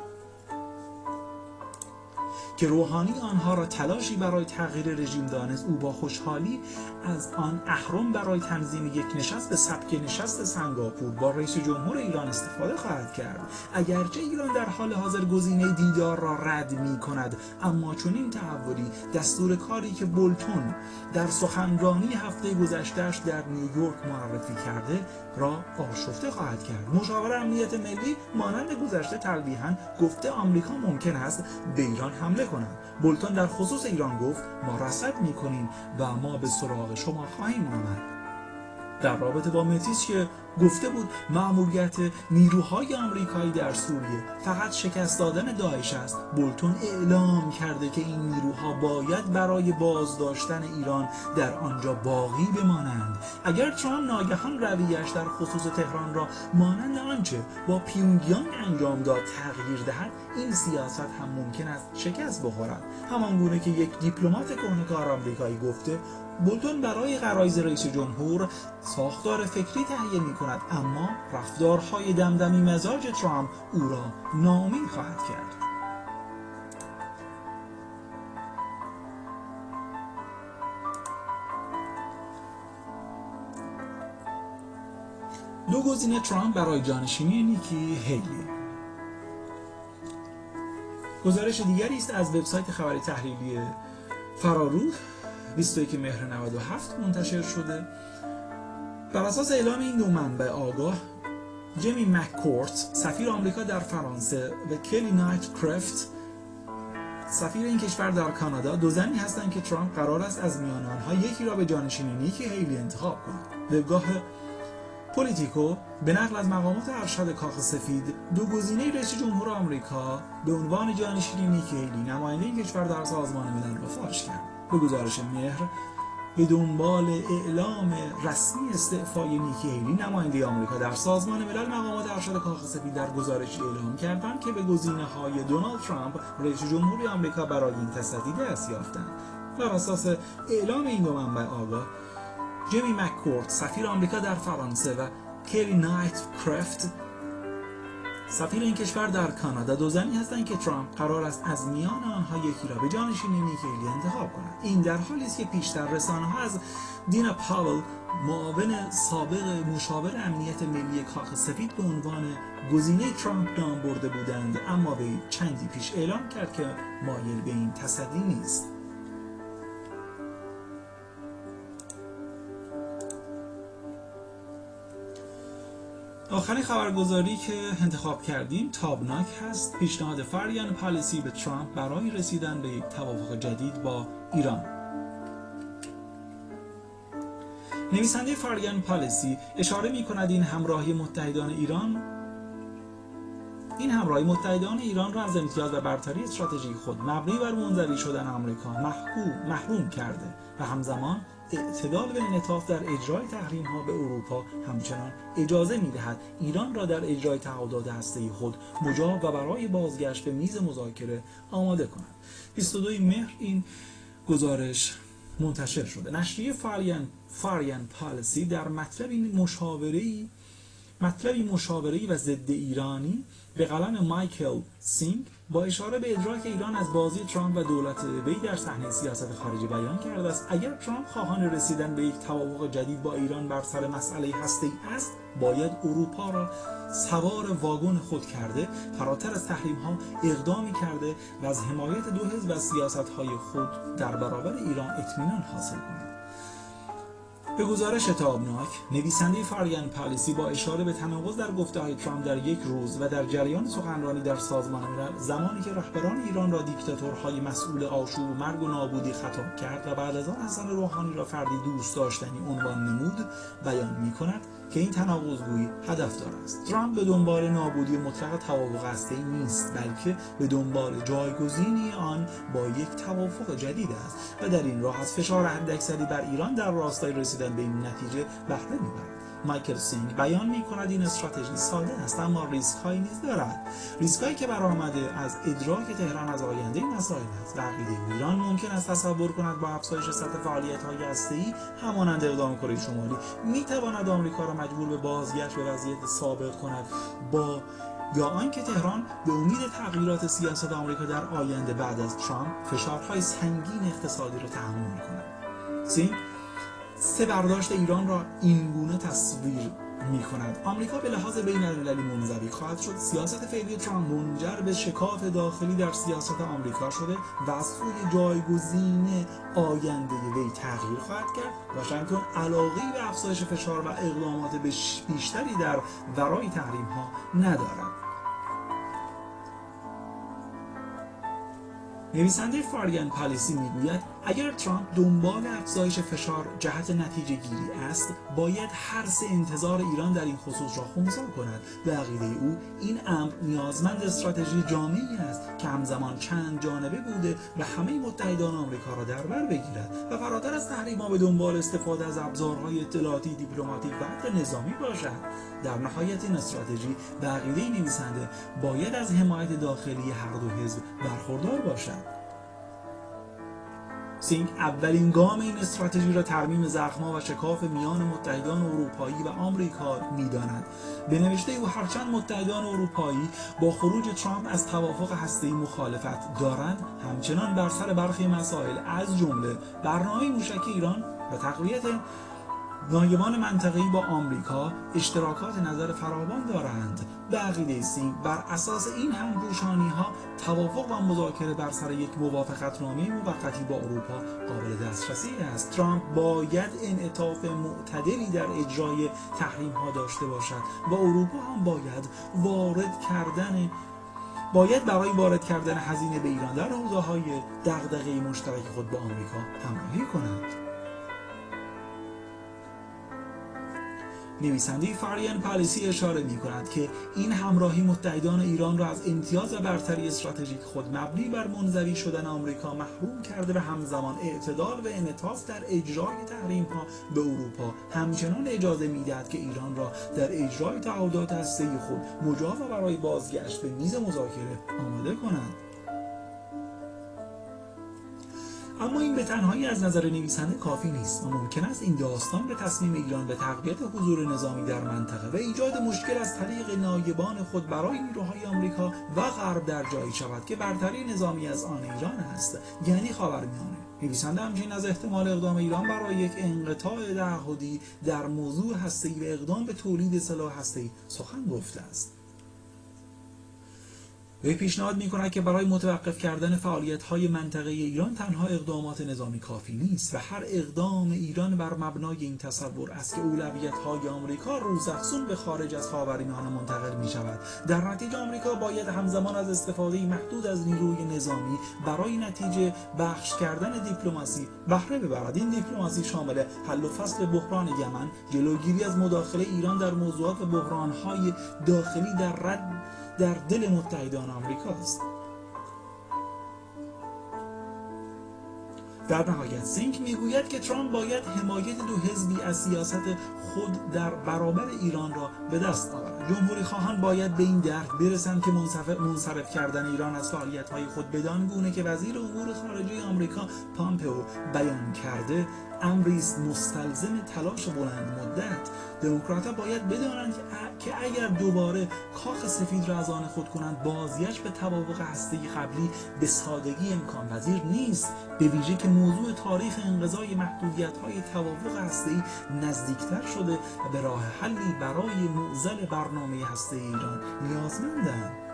که روحانی آنها را تلاشی برای تغییر رژیم دانست. او با خوشحالی از آن اهرم برای تنظیم یک نشست به سبک نشست سنگاپور با رئیس جمهور ایران استفاده خواهد کرد. اگرچه ایران در حال حاضر گزینه دیدار را رد می کند اما این تحولی دستور کاری که بولتون در سخنرانی هفته گذشتهش در نیویورک معرفی کرده را آشفته خواهد کرد. مشاور امنیت ملی مانند گذشته تلویحا گفته آمریکا ممکن است به ایران حمله کند بولتون در خصوص ایران گفت ما رصد می‌کنیم و ما به سراغ شما خواهیم آمد. در رابطه با متیس که گفته بود مأموریت نیروهای آمریکایی در سوریه فقط شکست دادن داعش است. بولتون اعلام کرده که این نیروها باید برای بازداشتن ایران در آنجا باقی بمانند. اگر ترامپ ناگهان رویش در خصوص تهران را مانند آنچه با پیونگیانگ انجام داد تغییر دهد این سیاست هم ممکن است شکست بخورد. همان گونه که یک دیپلمات کهنه‌کار آمریکایی گفته بولتون برای غرایز رئیس جمهور ساختار فکری تهیه می کند اما رفتارهای دمدمی مزاج ترامپ او را ناامید خواهد کرد. دو گزینه ترامپ برای جانشینی نیکی هیلی گزارش دیگری است از وبسایت خبری تحلیلی فرارو. 21 مهر 97 منتشر شده. بر اساس اعلام این دو منبع آگاه جیمی مککورت سفیر آمریکا در فرانسه و کلی نایت کرفت سفیر این کشور در کانادا دو زنی هستند که ترامپ قرار است از میان آنها یکی را به جانشینی نیکی هیلی انتخاب کند وبگاه پولیتیکو به نقل از مقامات ارشد کاخ سفید دو گزینه رئیس جمهور آمریکا به عنوان جانشینی نیکی هیلی نماینده این کشور در سازمان ملل را فاش کرد به گزارش مهر به دنبال اعلام رسمی استعفای نیکی هیلی نماینده آمریکا در سازمان ملل مقامات ارشد کاخ سفید در گزارشی اعلام کردند که به گزینه های دونالد ترامپ رئیس جمهوری آمریکا برای این تصدی دست یافتند. بر اساس اعلام این دو منبع آگاه جیمی مککورت سفیر آمریکا در فرانسه و کلی نایت کرفت سفیر این کشور در کانادا دو زنی هستند که ترامپ قرار است از میان آنها یکی را به جانشین نیکیلی انتخاب کند. این در حالی است که پیشتر رسانه ها از دینا پاول معاون سابق مشاور امنیت ملی کاخ سفید به عنوان گزینه ترامپ نام برده بودند اما به چندی پیش اعلام کرد که مایل به این تصدی نیست. آخرین خبرگزاری که انتخاب کردیم تابناک هست. پیشنهاد فریان پالیسی به ترامپ برای رسیدن به یک توافق جدید با ایران. نویسنده فریان پالیسی اشاره می کند این همراهی متحدان ایران این همراهی متحدان ایران را از امتیاز و برتری استراتژی خود مبنی بر منزوی شدن آمریکا محروم کرده و همزمان اعتدال و انعطاف در اجرای تحریم ها به اروپا همچنان اجازه می دهد ایران را در اجرای تعهدات هسته خود مجاب و برای بازگشت به میز مذاکره آماده کند. 22 مهر این گزارش منتشر شده. نشریه فاریان فاریان پالیسی در مطلبی مشاوره‌ای مطلبی مشاوره‌ای و ضد ایرانی به قلم مایکل سینگ با اشاره به ادراک ایران از بازی ترامپ و دولت وی در صحنه سیاست خارجی بیان کرده است. اگر ترامپ خواهان رسیدن به یک توافق جدید با ایران بر سر مسئله هسته‌ای است باید اروپا را سوار واگن خود کرده فراتر از تحریم ها اقدامی کرده و از حمایت دو حزب از سیاست های خود در برابر ایران اطمینان حاصل کند. به گزارش تابناک نویسنده فارگن پالیسی با اشاره به تناقض در گفته های ترامپ در یک روز و در جریان سخنرانی در سازمان ملل زمانی که رهبران ایران را دیکتاتورهای مسئول آشوب و مرگ و نابودی خطاب کرد و بعد از آن حسن روحانی را فردی دوست داشتنی عنوان نمود بیان می کند که این تناقضگویی هدفدار است. ترامپ به دنبال نابودی مطلق توافق هسته‌ای نیست بلکه به دنبال جایگزینی آن با یک توافق جدید است و در این راه از فشار حداکثری بر ایران در راستای رسیدن به این نتیجه بهره می‌برد. مایکل سینگ بیان می کند این استراتژی ساده است اما ریسک هایی نیز دارد. ریسک هایی که برآمده از ادراک تهران از آینده مسائل است. عقیده ایران ممکن است تصور کند با افزایش سطح فعالیت های هسته‌ای همانند اقدام کره شمالی می تواند آمریکا را مجبور به بازگشت به وضعیت سابق کند با یا آنکه تهران به امید تغییرات سیاست آمریکا در آینده بعد از ترامپ فشارهای سنگین اقتصادی را تحمل کند. سینگ سه برداشت ایران را این گونه تصویر می کند آمریکا به لحاظ بین المللی منزوی خواهد شد. سیاست فعلی ترامپ منجر به شکاف داخلی در سیاست آمریکا شده و از سوی جایگزین آینده وی تغییر خواهد کرد. واشنگتن علاقه به افزایش فشار و اقدامات بیشتری در ورای تحریم ها ندارد. نویسنده فارگن پالیسی می‌گوید اگر ترامپ دنبال افزایش فشار جهت نتیجه گیری است باید هر سه انتظار ایران در این خصوص را خونسا کند. به عقیده او این امر نیازمند استراتژی جامعی است که همزمان چند جانبه بوده و همه متحدان آمریکا را در بر بگیرد و فراتر از تحریم به دنبال استفاده از ابزارهای اطلاعاتی دیپلماتیک و حتی نظامی باشد. در نهایت این استراتژی به عقیده نویسنده باید از حمایت داخلی هر دو حزب برخوردار باشد. سینگ اولین گام این استراتژی را ترمیم زخم‌ها و شکاف میان متحدان اروپایی و آمریکا می‌داند. به نوشته او هرچند متحدان اروپایی با خروج ترامپ از توافق هسته‌ای مخالفت دارند همچنان بر سر برخی مسائل از جمله برنامه موشکی ایران و تقویت نایبان منطقه‌ای با آمریکا اشتراکات نظر فراوان دارند. به عقیده سینگ بر اساس این همپوشانی ها توافق و مذاکره بر سر یک موافقت نامه موقتی با اروپا قابل دسترسی است. ترامپ باید انعطاف معتدلی در اجرای تحریم ها داشته باشد و اروپا هم باید وارد کردن باید برای وارد کردن هزینه به ایران در حوزه های دغدغه مشترک خود با آمریکا همراهی کند. نویسنده فاریان پالیسی اشاره می کند که این همراهی متحدان ایران را از امتیاز و برتری استراتژیک خود مبنی بر منزوی شدن آمریکا محروم کرده و همزمان اعتدال و انعطاف در اجرای تحریم ها به اروپا همچنان اجازه می‌دهد که ایران را در اجرای تعهدات هسته‌ای خود مجاب و برای بازگشت به میز مذاکره آماده کند. اما این به تنهایی از نظر نویسنده کافی نیست و ممکن است این داستان به تصمیم ایران به تقویت حضور نظامی در منطقه و ایجاد مشکل از طریق نایبان خود برای نیروهای آمریکا و غرب در جایی شود که برتری نظامی از آن ایران است. یعنی خاورمیانه. نویسنده همچنین از احتمال اقدام ایران برای یک انقطاع تعهدی در موضوع هسته‌ای و اقدام به تولید سلاح هسته‌ای سخن گفته است. وی پیشنهاد می کند که برای متوقف کردن فعالیت های منطقه ایران تنها اقدامات نظامی کافی نیست و هر اقدام ایران بر مبنای این تصور است که اولویت های آمریکا روزافزون به خارج از خاورمیانه منتقل می شود در نتیجه آمریکا باید همزمان از استفاده محدود از نیروی نظامی برای نتیجه بخش کردن دیپلماسی بهره ببرد. این دیپلماسی شامل حل و فصل بحران یمن جلوگیری از مداخله ایران در موضوعات بحران های داخلی در رد در دل متحدان آمریکاست. در نهایت سینک می‌گوید که ترامپ باید حمایت دو حزبی از سیاست خود در برابر ایران را به دست آورد. جمهوری خواهان باید به این درک برسند که منصرف کردن ایران از فعالیت های خود بدان گونه که وزیر امور خارجه آمریکا پامپئو بیان کرده امری مستلزم تلاش بلند مدت. دموکراتها باید بدانند که اگر دوباره کاخ سفید را از آن خود کنند بازگشت به توافق هسته قبلی به سادگی امکان پذیر نیست. به ویژه که موضوع تاریخ انقضای محدودیت های توافق هسته نزدیکتر شده و به راه حلی برای معزل برنامه هسته ایران نیازمندند.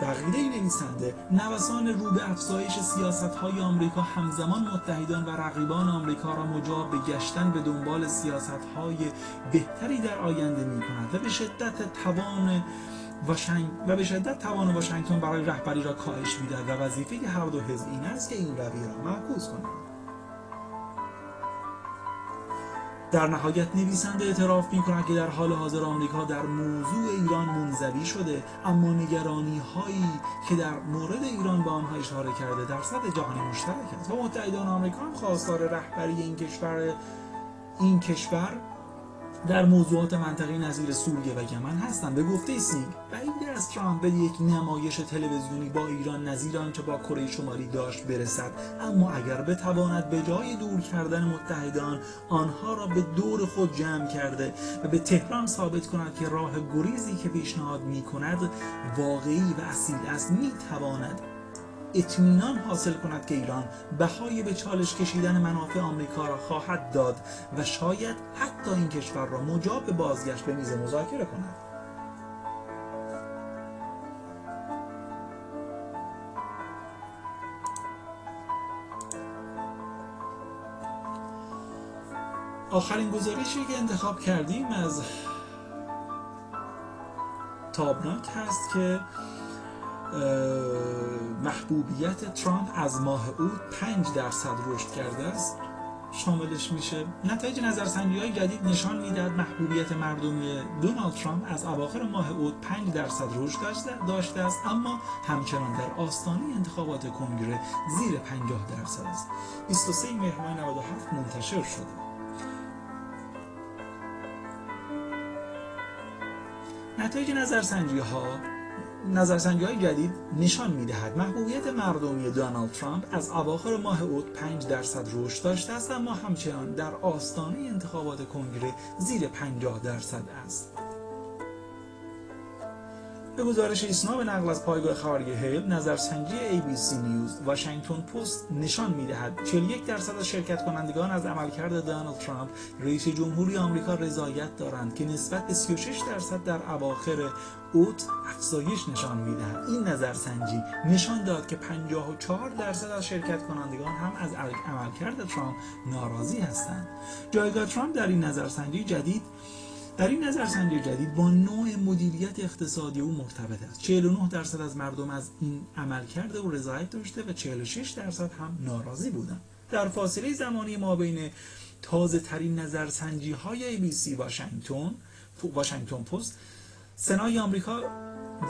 بقیده نویسنده نوسان رو به افزایش سیاست های آمریکا همزمان متحدان و رقیبان آمریکا را مجاب به گشتن به دنبال سیاست های بهتری در آینده می کند و به شدت توان واشنگ... و به شدت توان واشنگتن برای رهبری را کاهش می‌دهد و وظیفه هر دو حزب این است که این رویه را معکوس کنند. در نهایت نویسنده اعتراف می کند که در حال حاضر آمریکا در موضوع ایران منزوی شده اما نگرانی هایی که در مورد ایران به آنها اشاره کرده در سطح جهانی مشترک است. و متحدان آمریکا هم خواستار رهبری این کشور این کشور در موضوعات منطقه نظیر سوریه و یمن هستند به گفته سینگ بعید از ترامپ به یک نمایش تلویزیونی با ایران نظیر آنچه با کره شمالی داشت برسد اما اگر بتواند به جای دور کردن متحدان آنها را به دور خود جمع کرده و به تهران ثابت کند که راه گریزی که پیشنهاد می کند واقعی و اصیل است می تواند اطمینان حاصل کند که ایران بهای به چالش کشیدن منافع آمریکا را خواهد داد و شاید حتی این کشور را مجاب به بازگشت به میز مذاکره کند. آخرین گزارشی که انتخاب کردیم از تابناک هست که محبوبیت ترامپ از ماه او 5 درصد رشد کرده است. شاملش میشه نتایج نظرسنجی های جدید نشان می‌دهد محبوبیت مردمی دونالد ترامپ از اواخر ماه او 5 درصد رشد داشته است اما همچنان در آستانه انتخابات کنگره زیر 50 درصد است. 23 مهر 97 منتشر شده. نتایج نظرسنجی ها نظرسنجی های جدید نشان می‌دهد محبوبیت مردمی دونالد ترامپ از اواخر ماه اوت 5 درصد رشد داشته است اما همچنان در آستانه انتخابات کنگره زیر 50 درصد است. به گزارش ایسنا به نقل از پایگاه خبری هیل نظرسنجی ABC نیوز واشنگتن پست نشان می‌دهد 41 درصد از شرکت کنندگان از عملکرد دونالد ترامپ رئیس جمهوری آمریکا رضایت دارند که نسبت به 36 درصد در اواخر اوت افزایش نشان می‌دهد. این نظرسنجی نشان داد که 54 درصد از شرکت کنندگان هم از عملکرد ترامپ ناراضی هستند. جایگاه ترامپ در این نظرسنجی جدید در این نظرسنجی جدید با نوع مدیریت اقتصادی او مرتبط است. 49 درصد از مردم از این عمل کرده و رضایت داشته و 46 درصد هم ناراضی بودند در فاصله زمانی ما بین تازه ترین نظرسنجی های ABC واشنگتن واشنگتن پست سنای آمریکا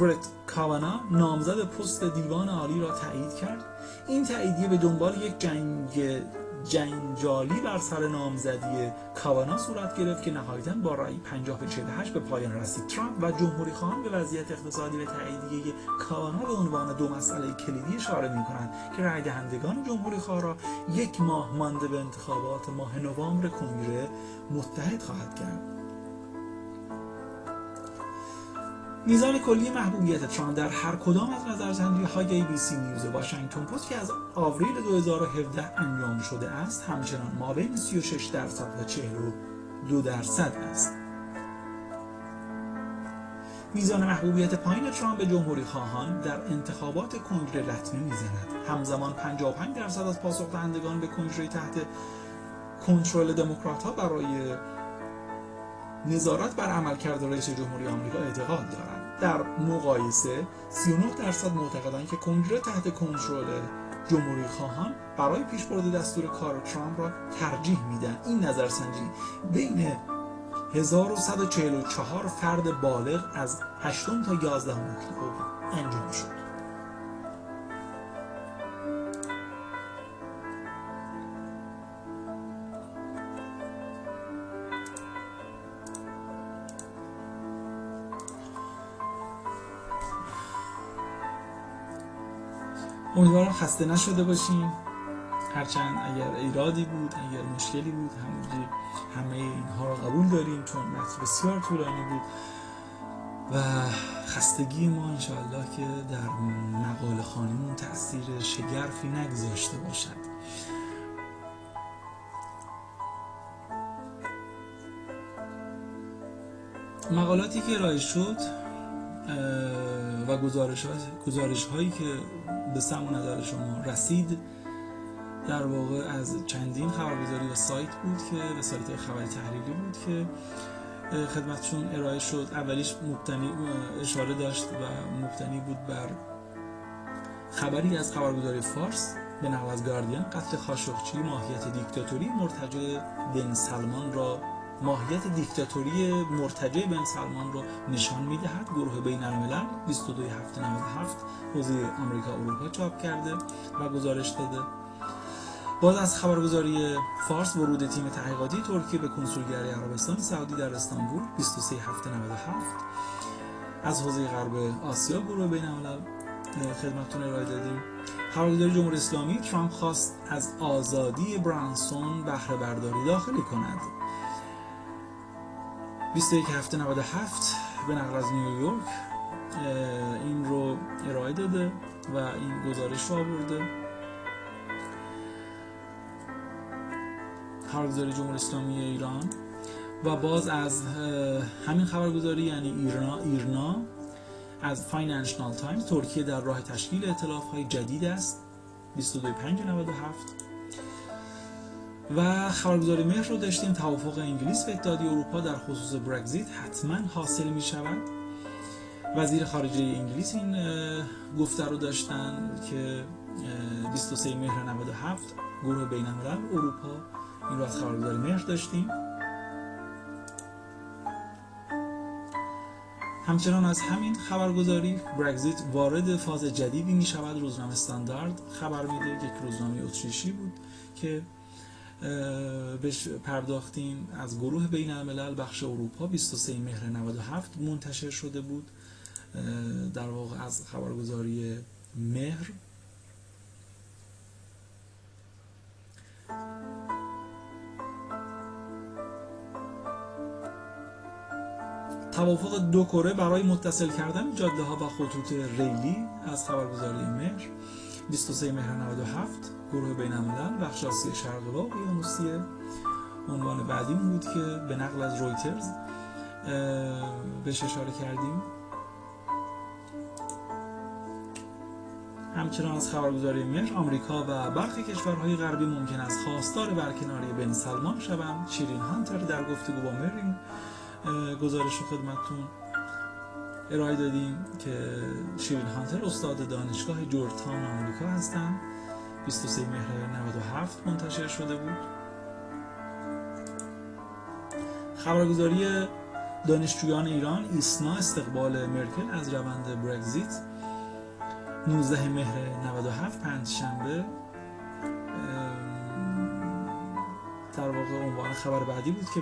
برت کاوانا نامزد پست دیوان عالی را تایید کرد. این تاییدیه به دنبال یک جنگ جنجالی بر سر نامزدی کاوانا صورت گرفت که نهایتا با رأی 50 به 48 به پایان رسید. ترامپ و جمهوری خواهان به وضعیت اقتصادی و تاییدیه کاوانا به عنوان دو مسئله کلیدی اشاره می کنند که رأی دهندگان جمهوری خواه را یک ماه مانده به انتخابات ماه نوامبر کنگره متحد خواهد کرد. میزان کلی محبوبیت ترامپ در هر کدام از نظرسنجی های ABC نیوز واشنگتن پست که از آوریل 2017 انجام شده است همچنان ما بین 36 درصد و 42 درصد است. میزان محبوبیت پایین ترامپ به جمهوری خواهان در انتخابات کنگره لطمه می‌زند. همزمان 55 درصد از پاسخ دهندگان به کنگره تحت کنترل دموکرات ها برای نظارت بر عملکرد رئیس جمهوری آمریکا اعتقاد دارند. در مقایسه 39 درصد معتقدند که کنگره تحت کنترل جمهوری خواهان برای پیشبرد دستور کار ترامپ را ترجیح میدن این نظرسنجی بین 1144 فرد بالغ از 8 تا 11 اکتبر انجام شد امیدوارم خسته نشده باشیم. هرچند اگر ایرادی بود اگر مشکلی بود همونجوری همه اینها رو قبول داریم چون متن بسیار طولانی بود و خستگی ما انشاءالله که در مقاله خانمون تاثیر شگرفی نگذاشته باشد. مقالاتی که ارائه شد و گزارش, گزارش هایی که به سم نظر شما رسید در واقع از چندین خبرگزاری و سایت بود که به سایت خبری تحلیلی بود که خدمتشون ارائه شد. اولیش مبتنی اشاره داشت و مبتنی بود بر خبری از خبرگزاری فارس به نقل از گاردین قتل خاشخچی ماهیت دیکتاتوری مرتجع بن سلمان را ماهیت دیکتاتوری مرتجع بن سلمان را نشان می‌دهد. گروه بین الملل 22 هفته 97 حوزه آمریکا اروپا چاپ کرده و گزارش داده. باز از خبرگزاری فارس ورود تیم تحقیقاتی ترکیه به کنسولگری عربستان سعودی در استانبول 23 هفته 97 از حوزه غرب آسیا گروه بین الملل خدمتتون ارائه دادیم. خبرگزاری جمهوری اسلامی ترامپ خواست از آزادی برانسون بهره برداری داخلی کند. 21 هفته 97 به نقل از نیویورک این رو ارائه داده و این گزارش رو آورده. خبرگزاری جمهوری اسلامی ایران. و باز از همین خبرگزاری یعنی ایرنا ایرنا از فاینانشال تایمز ترکیه در راه تشکیل ائتلاف های جدید است. 22597 و خبرگزاری مهر رو داشتیم. توافق انگلیس و اتحادیه اروپا در خصوص برگزیت حتما حاصل می شود وزیر خارجه انگلیس این گفته رو داشتن که 23 مهر 97 گروه بین اروپا این رو از خبرگزاری مهر داشتیم. همچنان از همین خبرگزاری برگزیت وارد فاز جدیدی می شود روزنامه استاندارد خبر میده. یک روزنامه اتریشی بود که بهش پرداختیم از گروه بین الملل بخش اروپا 23 مهر 97 منتشر شده بود. در واقع از خبرگزاری مهر. توافق دو کره برای متصل کردن جاده ها و خطوط ریلی از خبرگزاری مهر. 23 مهر 97 گروه بین الملل بخش آسیا شرق و اقیانوسیه عنوان بعدی بود که به نقل از رویترز بهش اشاره کردیم. همچنان از خبرگزاری مهر آمریکا و برخی کشورهای غربی ممکن است خواستار برکناری بن سلمان شوند. شیرین هانتر در گفتگو با مرین گزارش خدمتتون ارائه دادیم که شیرین هانتر استاد دانشگاه جورتان آمریکا هستند. 23 مهر 97 منتشر شده بود. خبرگزاری دانشجویان ایران ایسنا استقبال مرکل از روند برگزیت. 19 مهر 97 پنج شنبه در واقع عنوان خبر بعدی بود که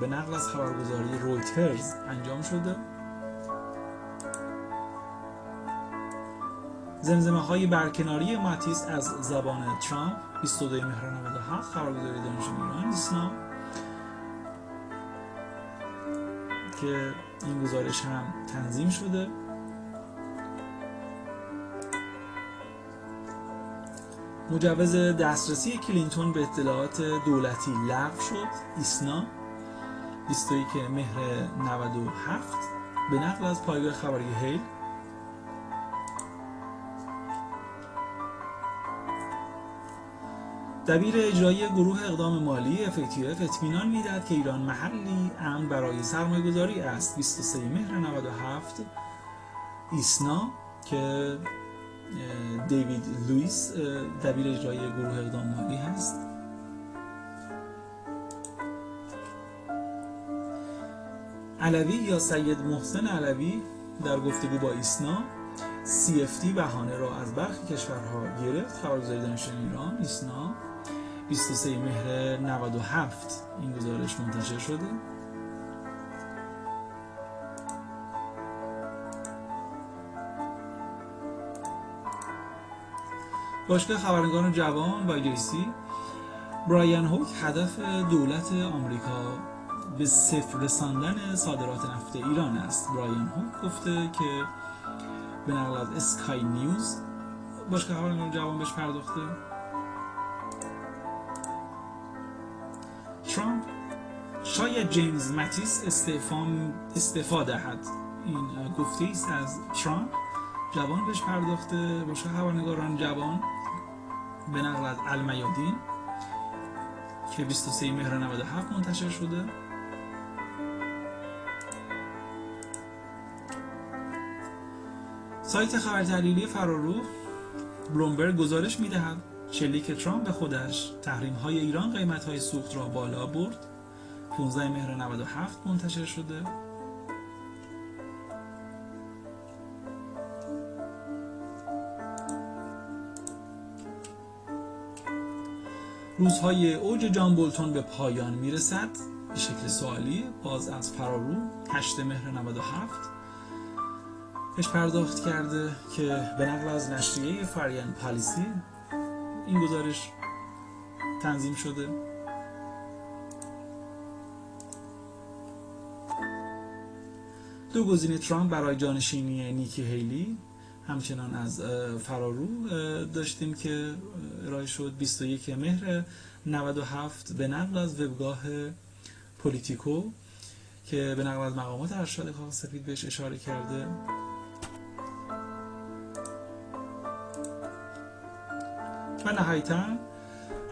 به, نقل از خبرگزاری رویترز انجام شده. زمزمه های برکناری ماتیس از زبان ترامپ 22 مهر 97 خبرگزاری دانشجویان ایران ایسنا که این گزارش هم تنظیم شده. مجوز دسترسی کلینتون به اطلاعات دولتی لغو شد. ایسنا 21 مهر 97 به نقل از پایگاه خبری هیل. دبیر اجرایی گروه اقدام مالی FATF اطمینان می‌دهد که ایران محلی امن برای سرمایه گذاری است 23 مهر 97 ایسنا که دیوید لوئیس دبیر اجرایی گروه اقدام مالی هست. علوی یا سید محسن علوی در گفتگو با ایسنا CFT بهانه را از برخی کشورها گرفت. خبرگزاری دانشجویان ایران ایسنا 23 مهر 97 این گزارش منتشر شده. باشگاه خبرنگاران جوان و گیسی برایان هوک هدف دولت آمریکا به صفر رساندن صادرات نفت ایران است. برایان هوک گفته که به نقل از اسکای نیوز باشگاه خبرنگاران جوان بهش پرداخته. ترامپ شاید جیمز ماتیس استعفا دهد. این گفته است از ترامپ. جوان بهش پرداخته باشه خبرنگاران جوان. به نقل از المیادین که 23 مهر 97 منتشر شده. سایت خبر تحلیلی فرارو بلومبرگ گزارش می‌دهد. شلیک ترامپ به خودش تحریم های ایران قیمت های سوخت را بالا برد. 15 مهر 97 منتشر شده. روزهای اوج جان بولتون به پایان می‌رسد. به شکل سوالی باز از فرارو 8 مهر 97 بهش پرداخت کرده که به نقل از نشریه فریان پالیسی این گزارش تنظیم شده. دو گزینه ترامپ برای جانشینی نیکی هیلی همچنان از فرارو داشتیم که ارائه شد. 21 مهر 97 به نقل از وبگاه پولیتیکو که به نقل از مقامات ارشد کاخ سفید بهش اشاره کرده. و نهایتا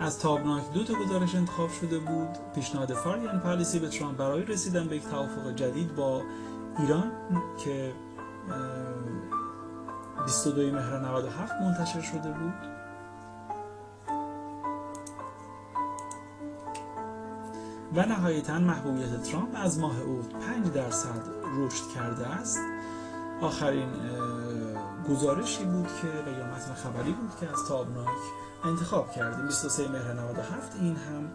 از تابناک دو تا گزارش انتخاب شده بود. پیشنهاد فاریان پالیسی به ترامپ برای رسیدن به یک توافق جدید با ایران که 22 مهر 97 منتشر شده بود. و نهایتا محبوبیت ترامپ از ماه اوت 5 درصد رشد کرده است. آخرین گزارشی بود که قیامت خبری بود که از تابناک انتخاب کردیم. 23 مهر 97 این هم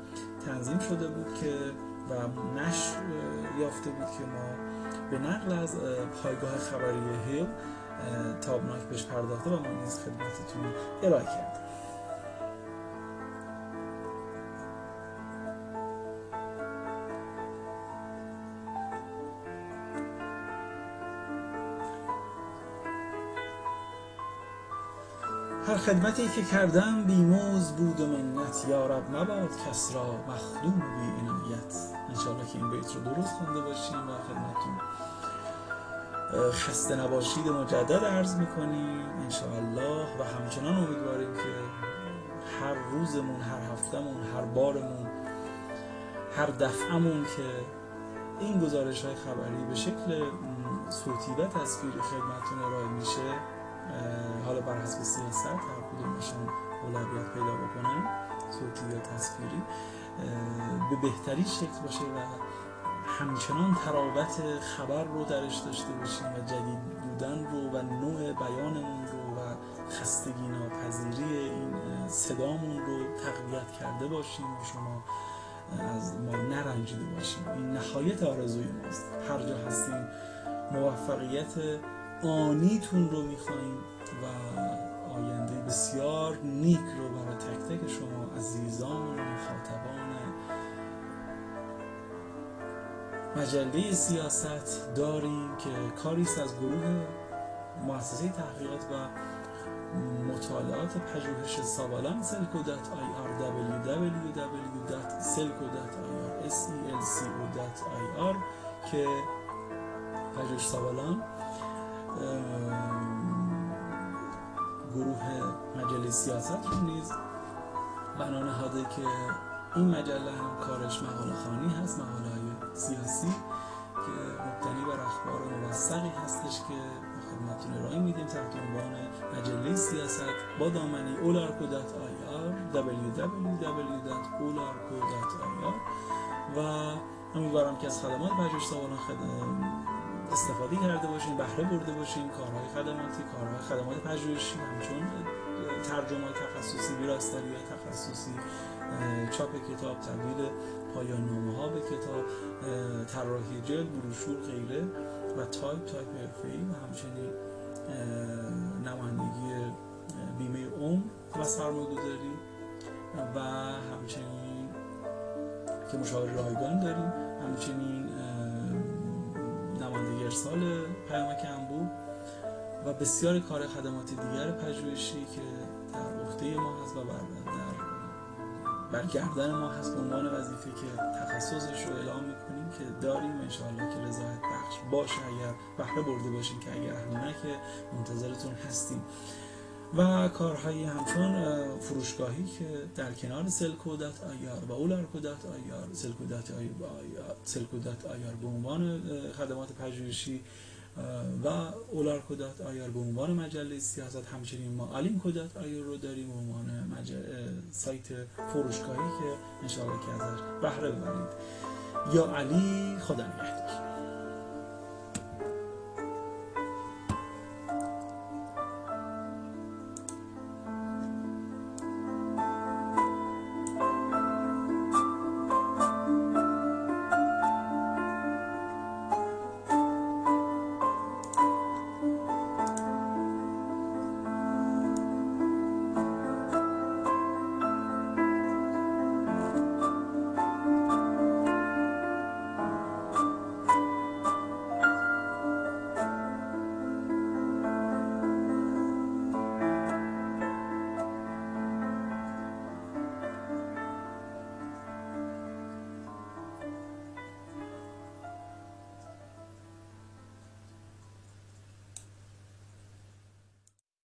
تنظیم شده بود که و نشر یافته بود که ما به نقل از پایگاه خبری هیل تابناک بهش پرداخته و ما نیز خدمتتون ارائه کردیم. هر خدمتی که کردم بیموز بود و منت. یارب مباد کس را مخدوم بی عنایت. انشاءالله که این بیت رو درست خونده باشیم و خدمتتون. خسته نباشید مجدد عرض می‌کنیم. انشاءالله و همچنان امیدواریم که هر روزمون هر هفتهمون هر بارمون هر دفعمون که این گزارش های خبری به شکل صوتی و تصویری خدمتتون ارائه میشه حالا بر حسب سیاست هر کدومشون اولویت پیدا بکنن صوتی یا تصویری به بهترین شکل باشه و همچنان تراوت خبر رو درش داشته باشیم و جدید بودن رو و نوع بیانمون رو و خستگی ناپذیری این صدامون رو تقویت کرده باشیم شما از ما نرنجیده باشیم. این نهایت آرزوی ماست. هر جا هستیم موفقیت آنیتون رو میخواییم و آینده بسیار نیک رو برای تک تک شما عزیزان و مخاطبان مجله سیاست داریم که کاریست از گروه مؤسسه تحقیقات و مطالعات پژوهش سابالان سلکو dot IR www.selco.ir که پژوهش سابالان گروه مجله سیاست رو نیز بنا نهاده که این مجله هم کارش مقاله خانی هست مقاله های سیاسی که مبتنی بر اخبار موثقی هستش که خدمتتون ارائه میدیم. تحت عنوان مجله سیاست با دامنه olarco.ir www.olarco.ir و امیدوارم که از خدمات پژوهش سابالان استفاده کرده باشین بهره برده باشین کارهای خدماتی کارهای خدمات پژوهشی همچون ترجمه تخصصی ویراستاری تخصصی چاپ کتاب تبدیل پایان ها به کتاب طراحی جلد بروشور غیره و تایپ تایپ حرفه‌ای و همچنین نمایندگی بیمه عمر و سرمایه‌گذاری و همچنین که مشاور رایگان داریم همچنین نمایندگی ارسال پیامک انبوه و بسیار کار خدمات دیگر پژوهشی که در عهده ما هست و بر بر گردن ما هست. به عنوان وظیفه که تخصصش رو اعلام می‌کنیم که داریم. انشاءالله که رضایت بخش باشه. اگر بهره برده باشیم که اگر نه که منتظرتون هستیم. و کارهایی همچون فروشگاهی که در کنار سلکودت آیار و اولارکودت آیار سلکودت آیار سلکودت آیار به عنوان خدمات پژوهشی و اولار کدات آیار به عنوان مجله سیاست همچنین ما آلین کدات آیار رو داریم به عنوان سایت فروشگاهی که انشاءالله که ازش بهره ببرید. یا علی خدا نگهدار.